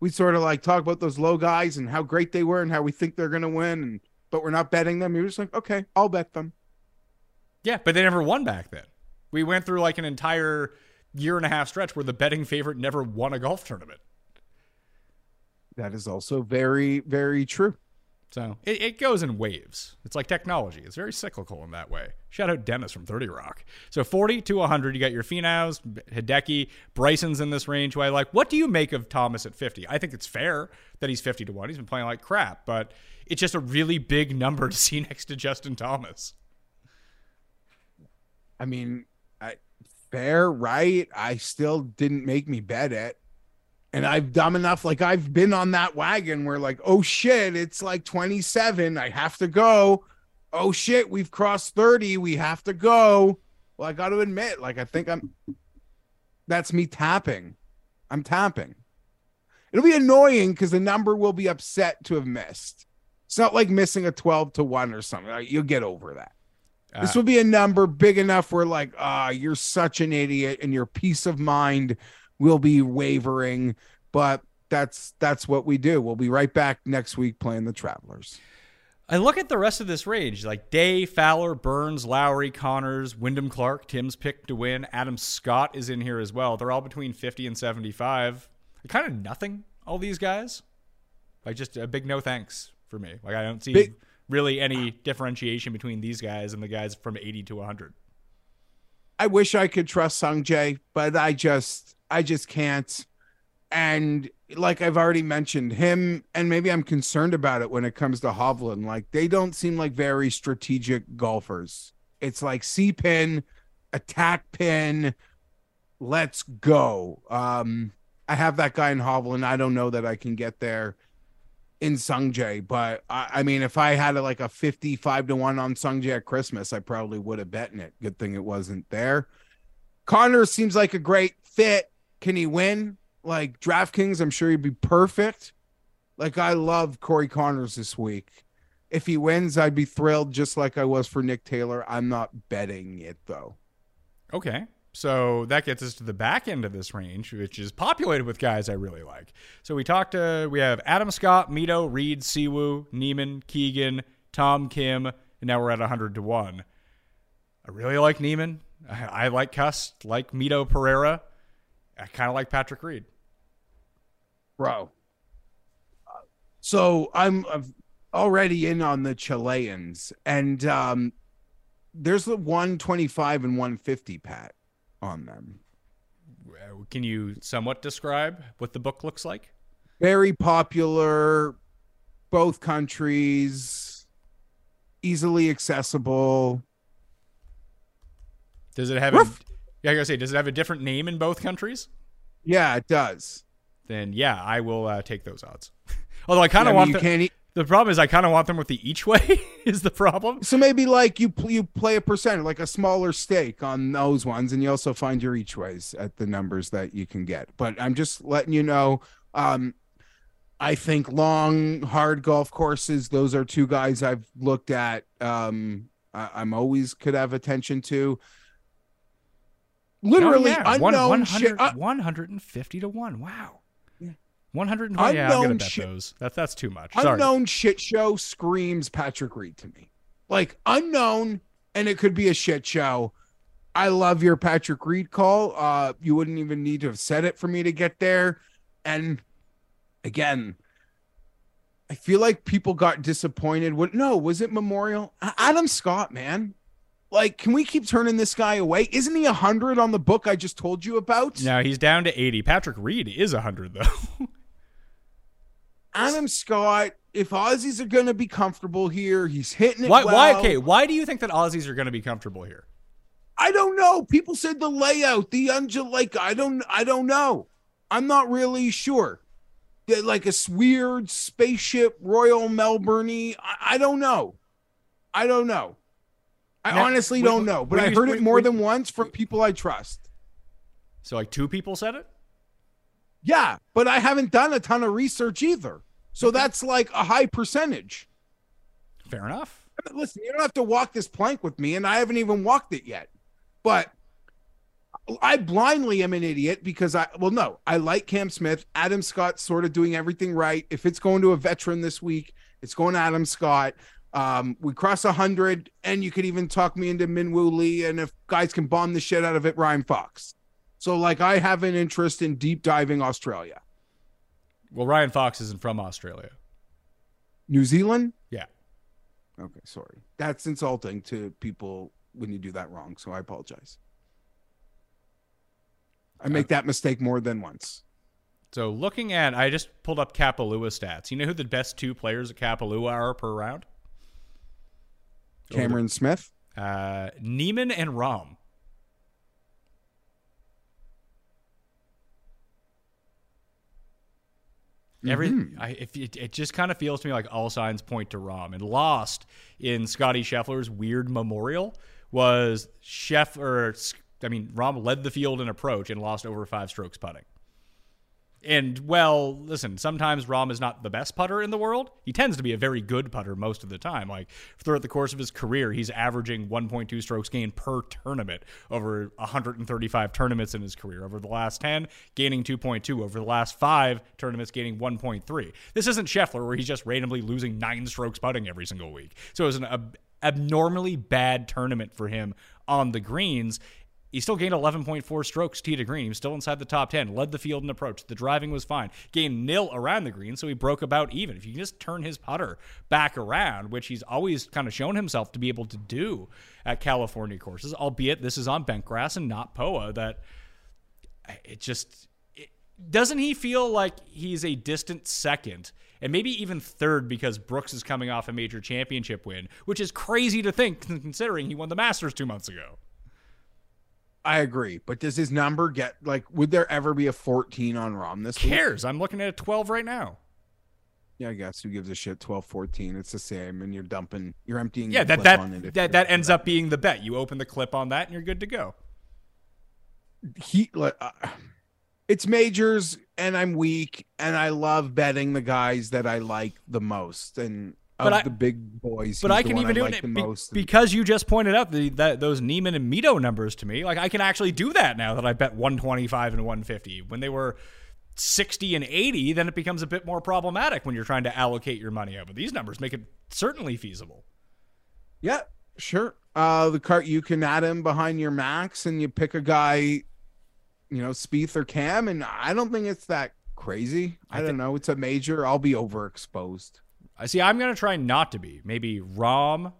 we sort of like talk about those low guys and how great they were and how we think they're going to win, and but we're not betting them. You're just like, okay, I'll bet them. Yeah, but they never won back then. We went through like an entire year and a half stretch where the betting favorite never won a golf tournament. That is also very, very true. So it, it goes in waves. It's like technology. It's very cyclical in that way. Shout out Dennis from 30 Rock. So 40 to 100, you got your Finaus, Hideki, Bryson's in this range who I like. What do you make of Thomas at 50? I think it's fair that he's 50 to 1. He's been playing like crap, but it's just a really big number to see *laughs* next to Justin Thomas. I mean, I, fair, right? I still didn't make me bet it. And I've dumb enough, like I've been on that wagon where, like, oh shit, it's like 27. I have to go. Oh shit, we've crossed 30. We have to go. Well, I got to admit, like, I think I'm that's me tapping. I'm tapping. It'll be annoying because the number will be upset to have missed. It's not like missing a 12 to 1 or something. Like, You'll get over that. This Uh, will be a number big enough where, like, ah, you're such an idiot, and your peace of mind will be wavering. But that's that's what we do. We'll be right back next week playing the Travelers. I look at the rest of this range like Day, Fowler, Burns, Lowry, Conners, Wyndham Clark, Tim's pick to win. Adam Scott is in here as well. They're all between 50 and 75. Kind of nothing, all these guys. Like just a big no thanks for me. Like I don't see Big- really any differentiation between these guys and the guys from 80 to 100. I wish I could trust Sung Jae, but I just I just can't. And like I've already mentioned, him and maybe I'm concerned about it when it comes to Hovland. Like they don't seem like very strategic golfers. It's like C pin, attack pin, let's go. Um, I have that guy in Hovland. I don't know that I can get there in Sungjae, but I, I mean, if I had a, like a 55 to 1 on Sungjae at Christmas, I probably would have bet in it. Good thing it wasn't there. Connor seems like a great fit. Can he win? Like DraftKings, I'm sure he'd be perfect. Like I love Corey Conners this week. If he wins, I'd be thrilled, just like I was for Nick Taylor. I'm not betting it though. Okay. So that gets us to the back end of this range, which is populated with guys I really like. So we talked to, we have Adam Scott, Mito, Reed, Siwoo, Niemann, Keegan, Tom Kim, and now we're at 100 to 1. I really like Niemann. I, I like Cust, like Mito Pereira. I kind of like Patrick Reed. bro. So I'm already in on the Chileans, and um, there's the 125 and 150 pat on them. Can you somewhat describe what the book looks like? Very popular, both countries, easily accessible. Does it have? Yeah, I gotta say, does it have a different name in both countries? Yeah, it does. Then yeah, I will uh, take those odds. *laughs* Although I kind of mean, want the, can't e- the problem is I kind of want them with the each way *laughs* is the problem. So maybe like you you play a percent, like a smaller stake on those ones, and you also find your each ways at the numbers that you can get. But I'm just letting you know. Um, I think long, hard golf courses. Those are two guys I've looked at. Um, I, I'm always could have attention to. Literally Oh, yeah. Unknown 100 shit. uh, 150 to one. Wow. Yeah. 120. Yeah, I'm gonna bet shit. those. That's that's too much. Sorry. unknown shit show screams Patrick Reed to me. Like unknown, and it could be a shit show. I love your Patrick Reed call. Uh, you wouldn't even need to have said it for me to get there. And again, I feel like people got disappointed. What? No, was it Memorial? Adam Scott, man. Like, can we keep turning this guy away? Isn't he a hundred on the book I just told you about? Now he's down to 80. Patrick Reed is 100 though. *laughs* Adam Scott. If Aussies are going to be comfortable here, he's hitting it why? Why? Okay. Why do you think that Aussies are going to be comfortable here? I don't know. People said the layout, the ungul like I don't I don't know. I'm not really sure. They're like a weird spaceship Royal Melbourne. I, I don't know. I don't know. I Now, honestly don't know, but I you- heard it more than once from people I trust. So like two people said it. Yeah, but I haven't done a ton of research either. So that's like a high percentage. Fair enough. listen, you don't have to walk this plank with me, and I haven't even walked it yet. But I blindly am an idiot because I, well, no, I like Cam Smith. Adam Scott sort of doing everything right. If it's going to a veteran this week, it's going to Adam Scott. Um, we cross 100, and you could even talk me into Min Minwoo Lee. And if guys can bomb the shit out of it, Ryan Fox. So, like, I have an interest in deep diving Australia. Well, Ryan Fox isn't from Australia. New Zealand? Yeah. Okay, sorry. That's insulting to people when you do that wrong. So I apologize. I make that mistake more than once. So looking at, I just pulled up Kapalua stats. You know who the best two players at Kapalua are per round? Cameron Smith. Uh, Niemann and Rahm. Every I, if it, it just kind of feels to me like all signs point to Rahm and lost in Scotty Scheffler's weird memorial was Scheffler. I mean, Rahm led the field in approach and lost over five strokes putting. And well, listen, sometimes Rahm is not the best putter in the world. He tends to be a very good putter most of the time. Like throughout the course of his career, he's averaging 1.2 strokes gained per tournament over 135 tournaments in his career. Over the last 10, gaining 2.2. Over the last five tournaments, gaining 1.3. This isn't Scheffler where he's just randomly losing nine strokes putting every single week. So it was an ab- abnormally bad tournament for him on the greens. He still gained 11.4 strokes tee to green. He was still inside the top 10, led the field in approach. The driving was fine. Gained nil around the green, so he broke about even. If you can just turn his putter back around, which he's always kind of shown himself to be able to do at California courses, albeit this is on bent grass and not POA, that it just. It, doesn't he feel like he's a distant second? And maybe even third because Brooks is coming off a major championship win, which is crazy to think considering he won the Masters two months ago. I agree, but does his number get like? Would there ever be a 14 on Rahm this week? cares? I'm looking at a 12 right now. Yeah, I guess who gives a shit? 12, 14. It's the same, and you're dumping, you're emptying. Yeah, the that clip on it that that, that ends up being the bet. You open the clip on that and you're good to go. he like uh, it's majors and I'm weak and I love betting the guys that I like the most and But of I- the big boys. But I can even do like it the be- most. because you just pointed out the that those Niemann and Mito numbers to me. Like I can actually do that now that I bet 125 and 150. When they were 60 and 80, then it becomes a bit more problematic when you're trying to allocate your money out. But these numbers make it certainly feasible. yeah, sure. Uh, the cart you can add him behind your max and you pick a guy, you know, Spieth or Cam, and I don't think it's that crazy. I, I don't know. It's a major. I'll be overexposed. I see. I'm gonna try not to be. Maybe Rahm.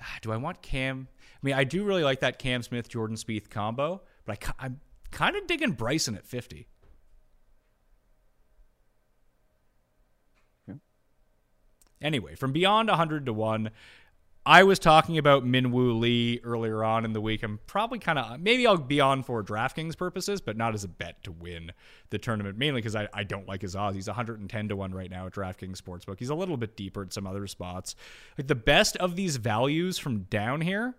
Ah, do I want Cam? I mean, I do really like that Cam Smith Jordan Spieth combo, but I, I'm kind of digging Bryson at 50. Anyway, from beyond 100 to 1 I was talking about Minwoo Lee earlier on in the week. I'm probably kind of maybe I'll be on for DraftKings purposes, but not as a bet to win the tournament, mainly because I, I don't like his odds. He's 110 to 1 right now at DraftKings Sportsbook. He's a little bit deeper at some other spots. Like the best of these values from down here.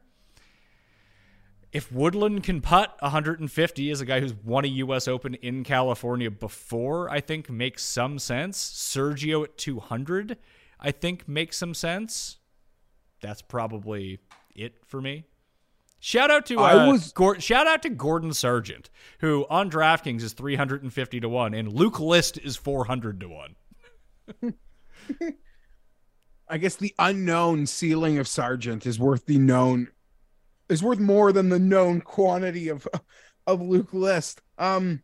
If Woodland can putt 150 as a guy who's won a US Open in California before, I think makes some sense. Sergio at 200, I think makes some sense that's probably it for me. Shout out to uh, I was- shout out to Gordon Sargent, who on DraftKings is 350 to 1 and Luke List is 400 to 1. *laughs* I guess the unknown ceiling of Sargent is worth the known is worth more than the known quantity of of Luke List. Um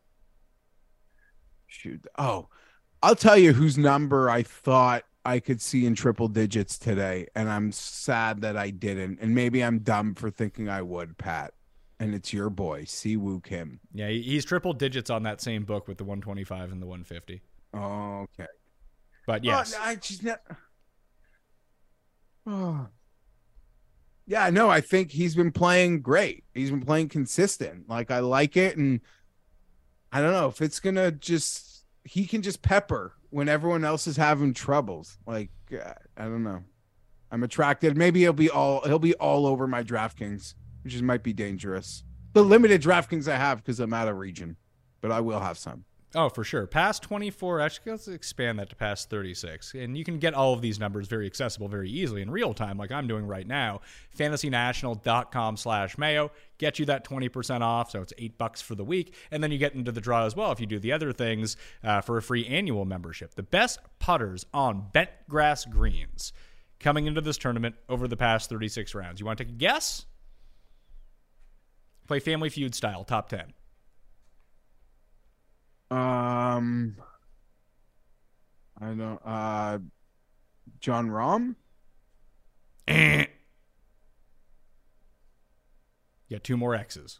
shoot. Oh, I'll tell you whose number I thought I could see in triple digits today, and I'm sad that I didn't. And maybe I'm dumb for thinking I would, Pat. And it's your boy, Si Woo Kim. Yeah, he's triple digits on that same book with the 125 and the 150. Oh, okay. But oh, yes. Oh, I just not. Oh. Yeah, no, I think he's been playing great. He's been playing consistent. Like I like it, and I don't know if it's gonna just he can just pepper when everyone else is having troubles. Like uh, I don't know. I'm attracted. Maybe he'll be all he'll be all over my DraftKings, which is might be dangerous. The limited DraftKings I have because I'm out of region, but I will have some. Oh, for sure. Past 24, actually, let's expand that to past 36. And you can get all of these numbers very accessible, very easily in real time, like I'm doing right now. FantasyNational.com slash Mayo. Get you that 20% off, so it's eight bucks for the week. And then you get into the draw as well if you do the other things uh, for a free annual membership. The best putters on bent grass greens coming into this tournament over the past 36 rounds. You want to take a guess? Play Family Feud style, top 10. Um, I don't. Uh, Jon Rahm. Eh. You two more X's.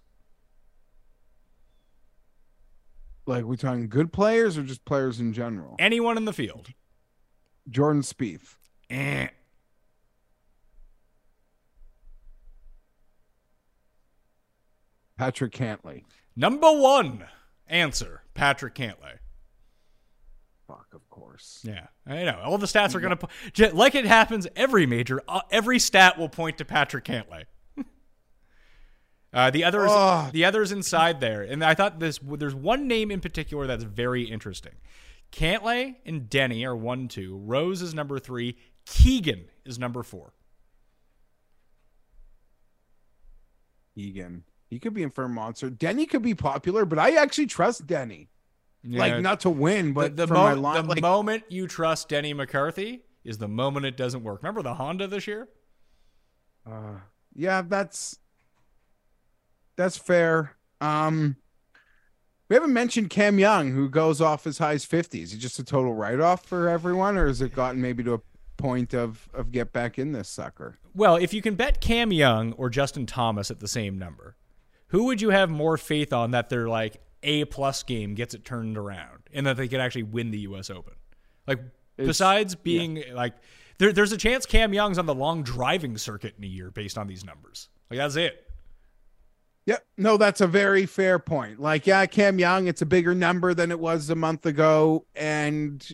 Like we talking good players or just players in general? Anyone in the field. Jordan Spieth. Eh. Patrick Cantlay. Number one answer Patrick Cantlay. Fuck, of course. Yeah, I know. All the stats are going to, like it happens every major, uh, every stat will point to Patrick Cantlay. *laughs* Uh, the others, Oh. the others inside there, and I thought this. There's one name in particular that's very interesting. Cantlay and Denny are one, two. Rose is number three. Keegan is number four. Egan. He could be in for a monster. Denny could be popular, but I actually trust Denny. Yeah. Like not to win, but the, the, for mo- my line. the like, moment you trust Denny McCarthy is the moment it doesn't work. Remember the Honda this year? uh, yeah, that's that's fair. Um, we haven't mentioned Cam Young, who goes off as high as 50. Is he just a total write off for everyone, or has it gotten maybe to a point of of get back in this sucker? Well, if you can bet Cam Young or Justin Thomas at the same number, who would you have more faith on that their like A plus game gets it turned around and that they could actually win the U.S. Open? Like besides being like, there, there's a chance Cam Young's on the long driving circuit in a year based on these numbers. Like that's it. Yep. No, that's a very fair point. Like, yeah, Cam Young, it's a bigger number than it was a month ago. And,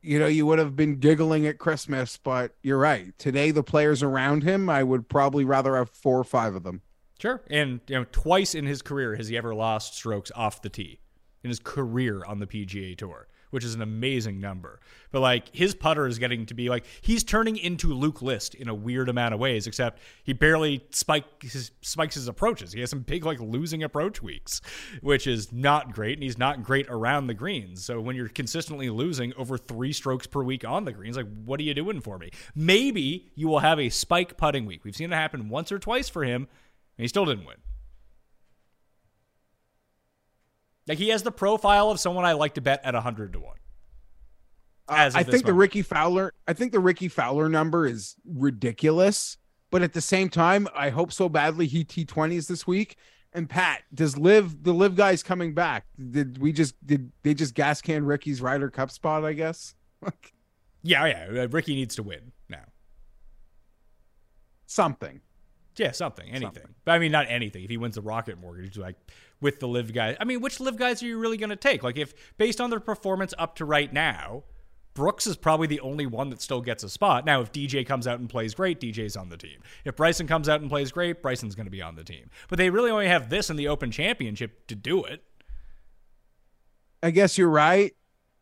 you know, you would have been giggling at Christmas, but you're right. Today, the players around him, I would probably rather have four or five of them. Sure. And you know, twice in his career has he ever lost strokes off the tee in his career on the PGA Tour, which is an amazing number. But like his putter is getting to be like he's turning into Luke List in a weird amount of ways, except he barely spike his, spikes his approaches. He has some big like losing approach weeks, which is not great, and he's not great around the greens. So when you're consistently losing over three strokes per week on the greens, like what are you doing for me? Maybe you will have a spike putting week. We've seen it happen once or twice for him and he still didn't win. Like he has the profile of someone I like to bet at hundred to one. As I this think the. Rickie Fowler, I think the Rickie Fowler number is ridiculous. But at the same time, I hope so badly he T20s this week. And Pat, does LIV the LIV guys coming back? Did we just did they just gas can Rickie's Ryder Cup spot? I guess. *laughs* Yeah, yeah. uh, Rickie needs to win now. Something. Yeah, something, anything. Something. But I mean, not anything. If he wins the Rocket Mortgage, like with the LIV guys, I mean, which LIV guys are you really going to take? Like, if based on their performance up to right now, Brooks is probably the only one that still gets a spot. Now, if DJ comes out and plays great, DJ's on the team. If Bryson comes out and plays great, Bryson's going to be on the team. But they really only have this in the Open Championship to do it. I guess you're right.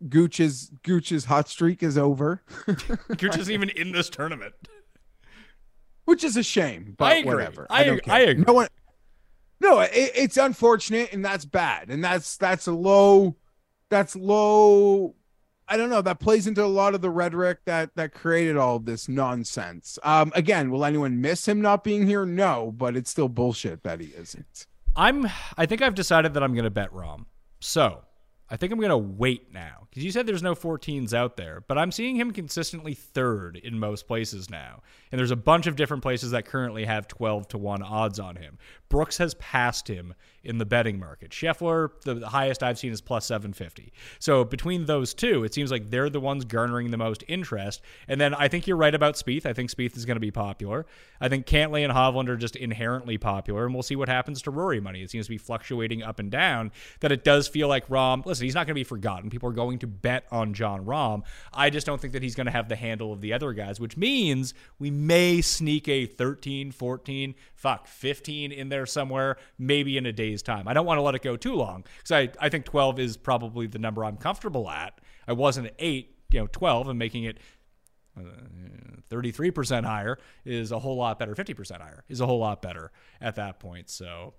Gooch's Gooch's hot streak is over, *laughs* You're *laughs* just even in this tournament. Which is a shame. But I agree. whatever. I don't care. I agree. No one. No, it, it's unfortunate, and that's bad, and that's that's a low. That's low. I don't know. That plays into a lot of the rhetoric that that created all of this nonsense. Um, again, will anyone miss him not being here? No, but it's still bullshit that he isn't. I'm. I think I've decided that I'm going to bet Rahm. So I think I'm going to wait now because you said there's no 14s out there, but I'm seeing him consistently third in most places now, and there's a bunch of different places that currently have 12 to one odds on him. Brooks has passed him in the betting market. Scheffler, the, the highest I've seen is plus 750. So between those two, it seems like they're the ones garnering the most interest. And then I think you're right about Spieth. I think Spieth is going to be popular. I think Cantlay and Hovland are just inherently popular, and we'll see what happens to Rory money. It seems to be fluctuating up and down. That it does feel like Rahm. Listen, he's not going to be forgotten. People are going to bet on Jon Rahm. I just don't think that he's going to have the handle of the other guys, which means we may sneak a 13, 14, fuck, 15 in there somewhere, maybe in a day's time. I don't want to let it go too long because I, I think 12 is probably the number I'm comfortable at. I wasn't at 8, you know, 12 and making it uh, 33% higher is a whole lot better. 50% higher is a whole lot better at that point. So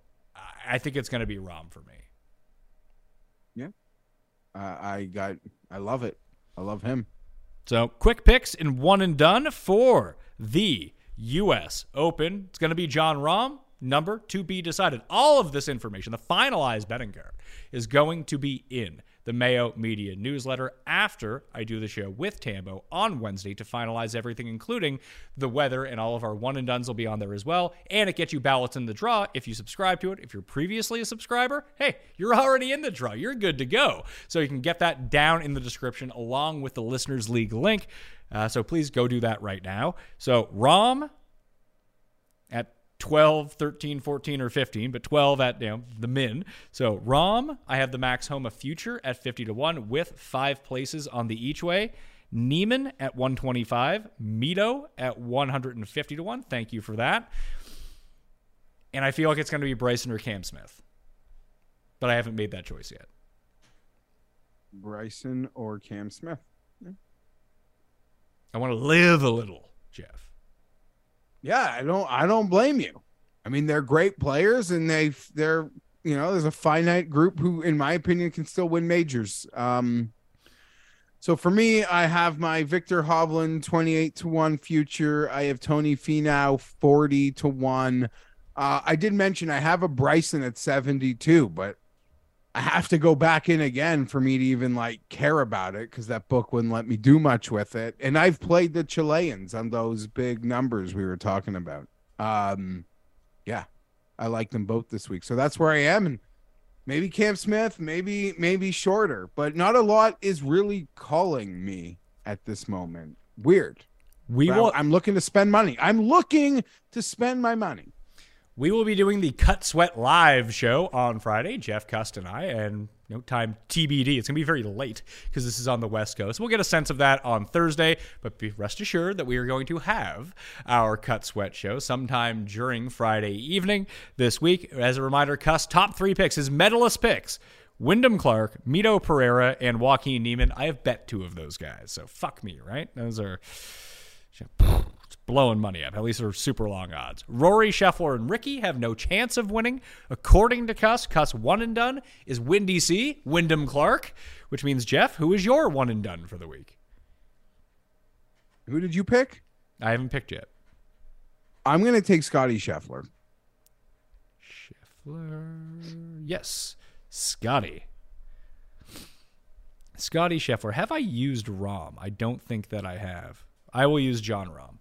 I- think it's going to be Rahm for me. Yeah. Uh, I got. I love it. I love him. So quick picks in one and done for the U.S. Open. It's going to be Jon Rahm. Number to be decided. All of this information, the finalized betting card, is going to be in the Mayo Media newsletter after I do the show with Tambo on Wednesday to finalize everything, including the weather, and all of our one and duns will be on there as well. And it gets you ballots in the draw if you subscribe to it. If you're previously a subscriber, hey, you're already in the draw. You're good to go. So you can get that down in the description along with the Listeners League link. Uh, so please go do that right now. So Rahm 12, 13, 14, or 15, but 12 at you know the min. So Rahm, I have the Max home Homa future at 50 to 1 with five places on the each way. Niemann at 125, Mito at 150 to 1. Thank you for that. And I feel like it's going to be Bryson or Cam Smith. But I haven't made that choice yet. Bryson or Cam Smith. I want to live a little, Geoff. Yeah, I don't. I don't blame you. I mean, they're great players, and they they're you know there's a finite group who, in my opinion, can still win majors. Um, so for me, I have my Viktor Hovland 28 to 1 future. I have Tony Finau 40 to 1. Uh, I did mention I have a Bryson at 72, but have to go back in again for me to even like care about it because that book wouldn't let me do much with it. And I've played the Chileans on those big numbers we were talking about. Um, yeah, I like them both this week. So that's where I am. And maybe Cam Smith, maybe maybe shorter, but not a lot is really calling me at this moment. Weird. We will I'm, I'm looking to spend money. I'm looking to spend my money. We will be doing the Cut Sweat live show on Friday, Geoff Cust and I, and know, time TBD. It's going to be very late because this is on the West Coast. We'll get a sense of that on Thursday, but be rest assured that we are going to have our Cut Sweat show sometime during Friday evening this week. As a reminder, Cust top three picks, his medalist picks. Wyndham Clark, Mito Pereira, and Joaquin Niemann. I have bet two of those guys, so fuck me, right? Those are blowing money up. At least they're super long odds. Rory, Scheffler, and Rickie have no chance of winning. According to Cust, Cust one and done is Windy C, Wyndham Clark, which means Geoff, who is your one and done for the week? Who did you pick? I haven't picked yet. I'm going to take Scotty Scheffler. Scheffler. Yes. Scotty. Scotty Scheffler. Have I used Rahm? I don't think that I have. I will use Jon Rahm.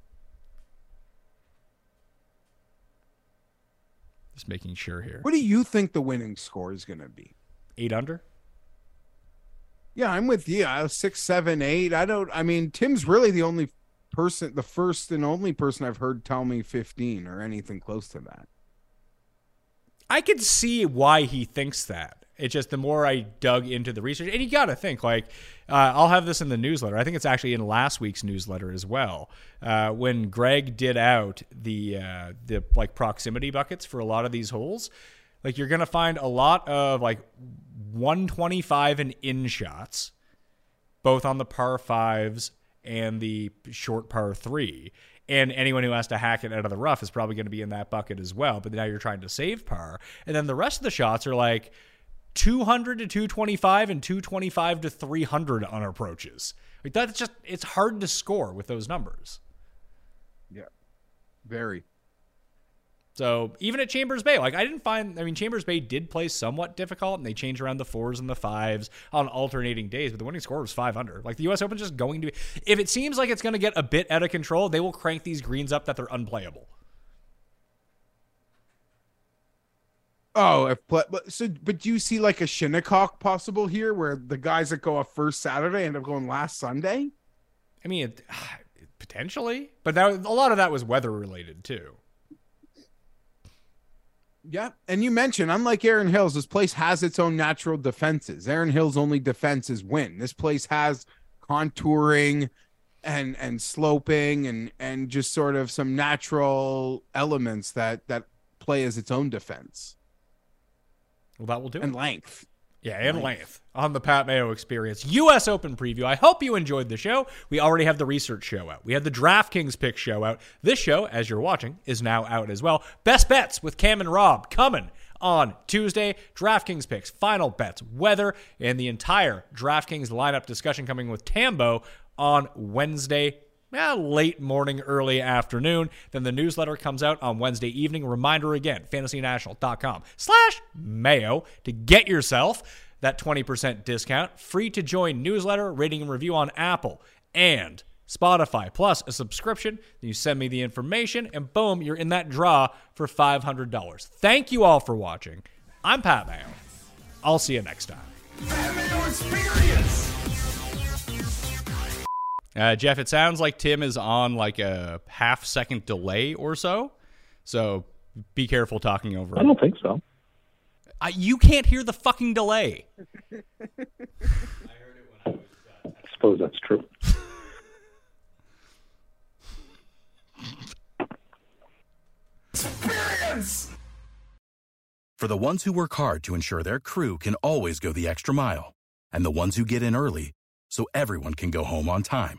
Just making sure here. What do you think the winning score is going to be? Eight under? Yeah, I'm with you. I was six, seven, eight. I don't. I mean, Tim's really the only person, the first and only person I've heard tell me 15 or anything close to that. I could see why he thinks that. It's just the more I dug into the research, and you got to think like uh, I'll have this in the newsletter. I think it's actually in last week's newsletter as well. Uh, when Greg did out the uh, the like proximity buckets for a lot of these holes, like you're gonna find a lot of like 125 and in shots, both on the par fives and the short par three. And anyone who has to hack it out of the rough is probably going to be in that bucket as well. But now you're trying to save par. And then the rest of the shots are like 200 to 225 and 225 to 300 on approaches. Like that's just, it's hard to score with those numbers. Yeah. Very. So even at Chambers Bay, like I didn't find, I mean, Chambers Bay did play somewhat difficult and they changed around the fours and the fives on alternating days, but the winning score was five under. Like the U.S. Open's just going to be, if it seems like it's going to get a bit out of control, they will crank these greens up that they're unplayable. Oh, if but so, but do you see like a Shinnecock possible here, where the guys that go off first Saturday end up going last Sunday? I mean, it, *sighs* potentially, but that a lot of that was weather related too. Yeah, and you mentioned, unlike Erin Hills, this place has its own natural defenses. Erin Hills' only defense is win. This place has contouring and and sloping and and just sort of some natural elements that that play as its own defense. Well, that will do and it. length. Yeah, and length on the Pat Mayo experience. US Open preview. I hope you enjoyed the show. We already have the research show out. We had the DraftKings pick show out. This show, as you're watching, is now out as well. Best bets with Cam and Rob coming on Tuesday. DraftKings picks, final bets, weather, and the entire DraftKings lineup discussion coming with Tambo on Wednesday eh, late morning, early afternoon. Then the newsletter comes out on Wednesday evening. Reminder again, fantasynational.com slash mayo to get yourself that 20% discount. Free to join newsletter, rating and review on Apple and Spotify, plus a subscription. Then you send me the information, and boom, you're in that draw for $500. Thank you all for watching. I'm Pat Mayo. I'll see you next time. Pat Mayo Experience. Uh, Geoff, it sounds like Tim is on like a half second delay or so. So be careful talking over I don't think so. I, you can't hear the fucking delay. *laughs* I suppose that's true. Experience. For the ones who work hard to ensure their crew can always go the extra mile, and the ones who get in early so everyone can go home on time,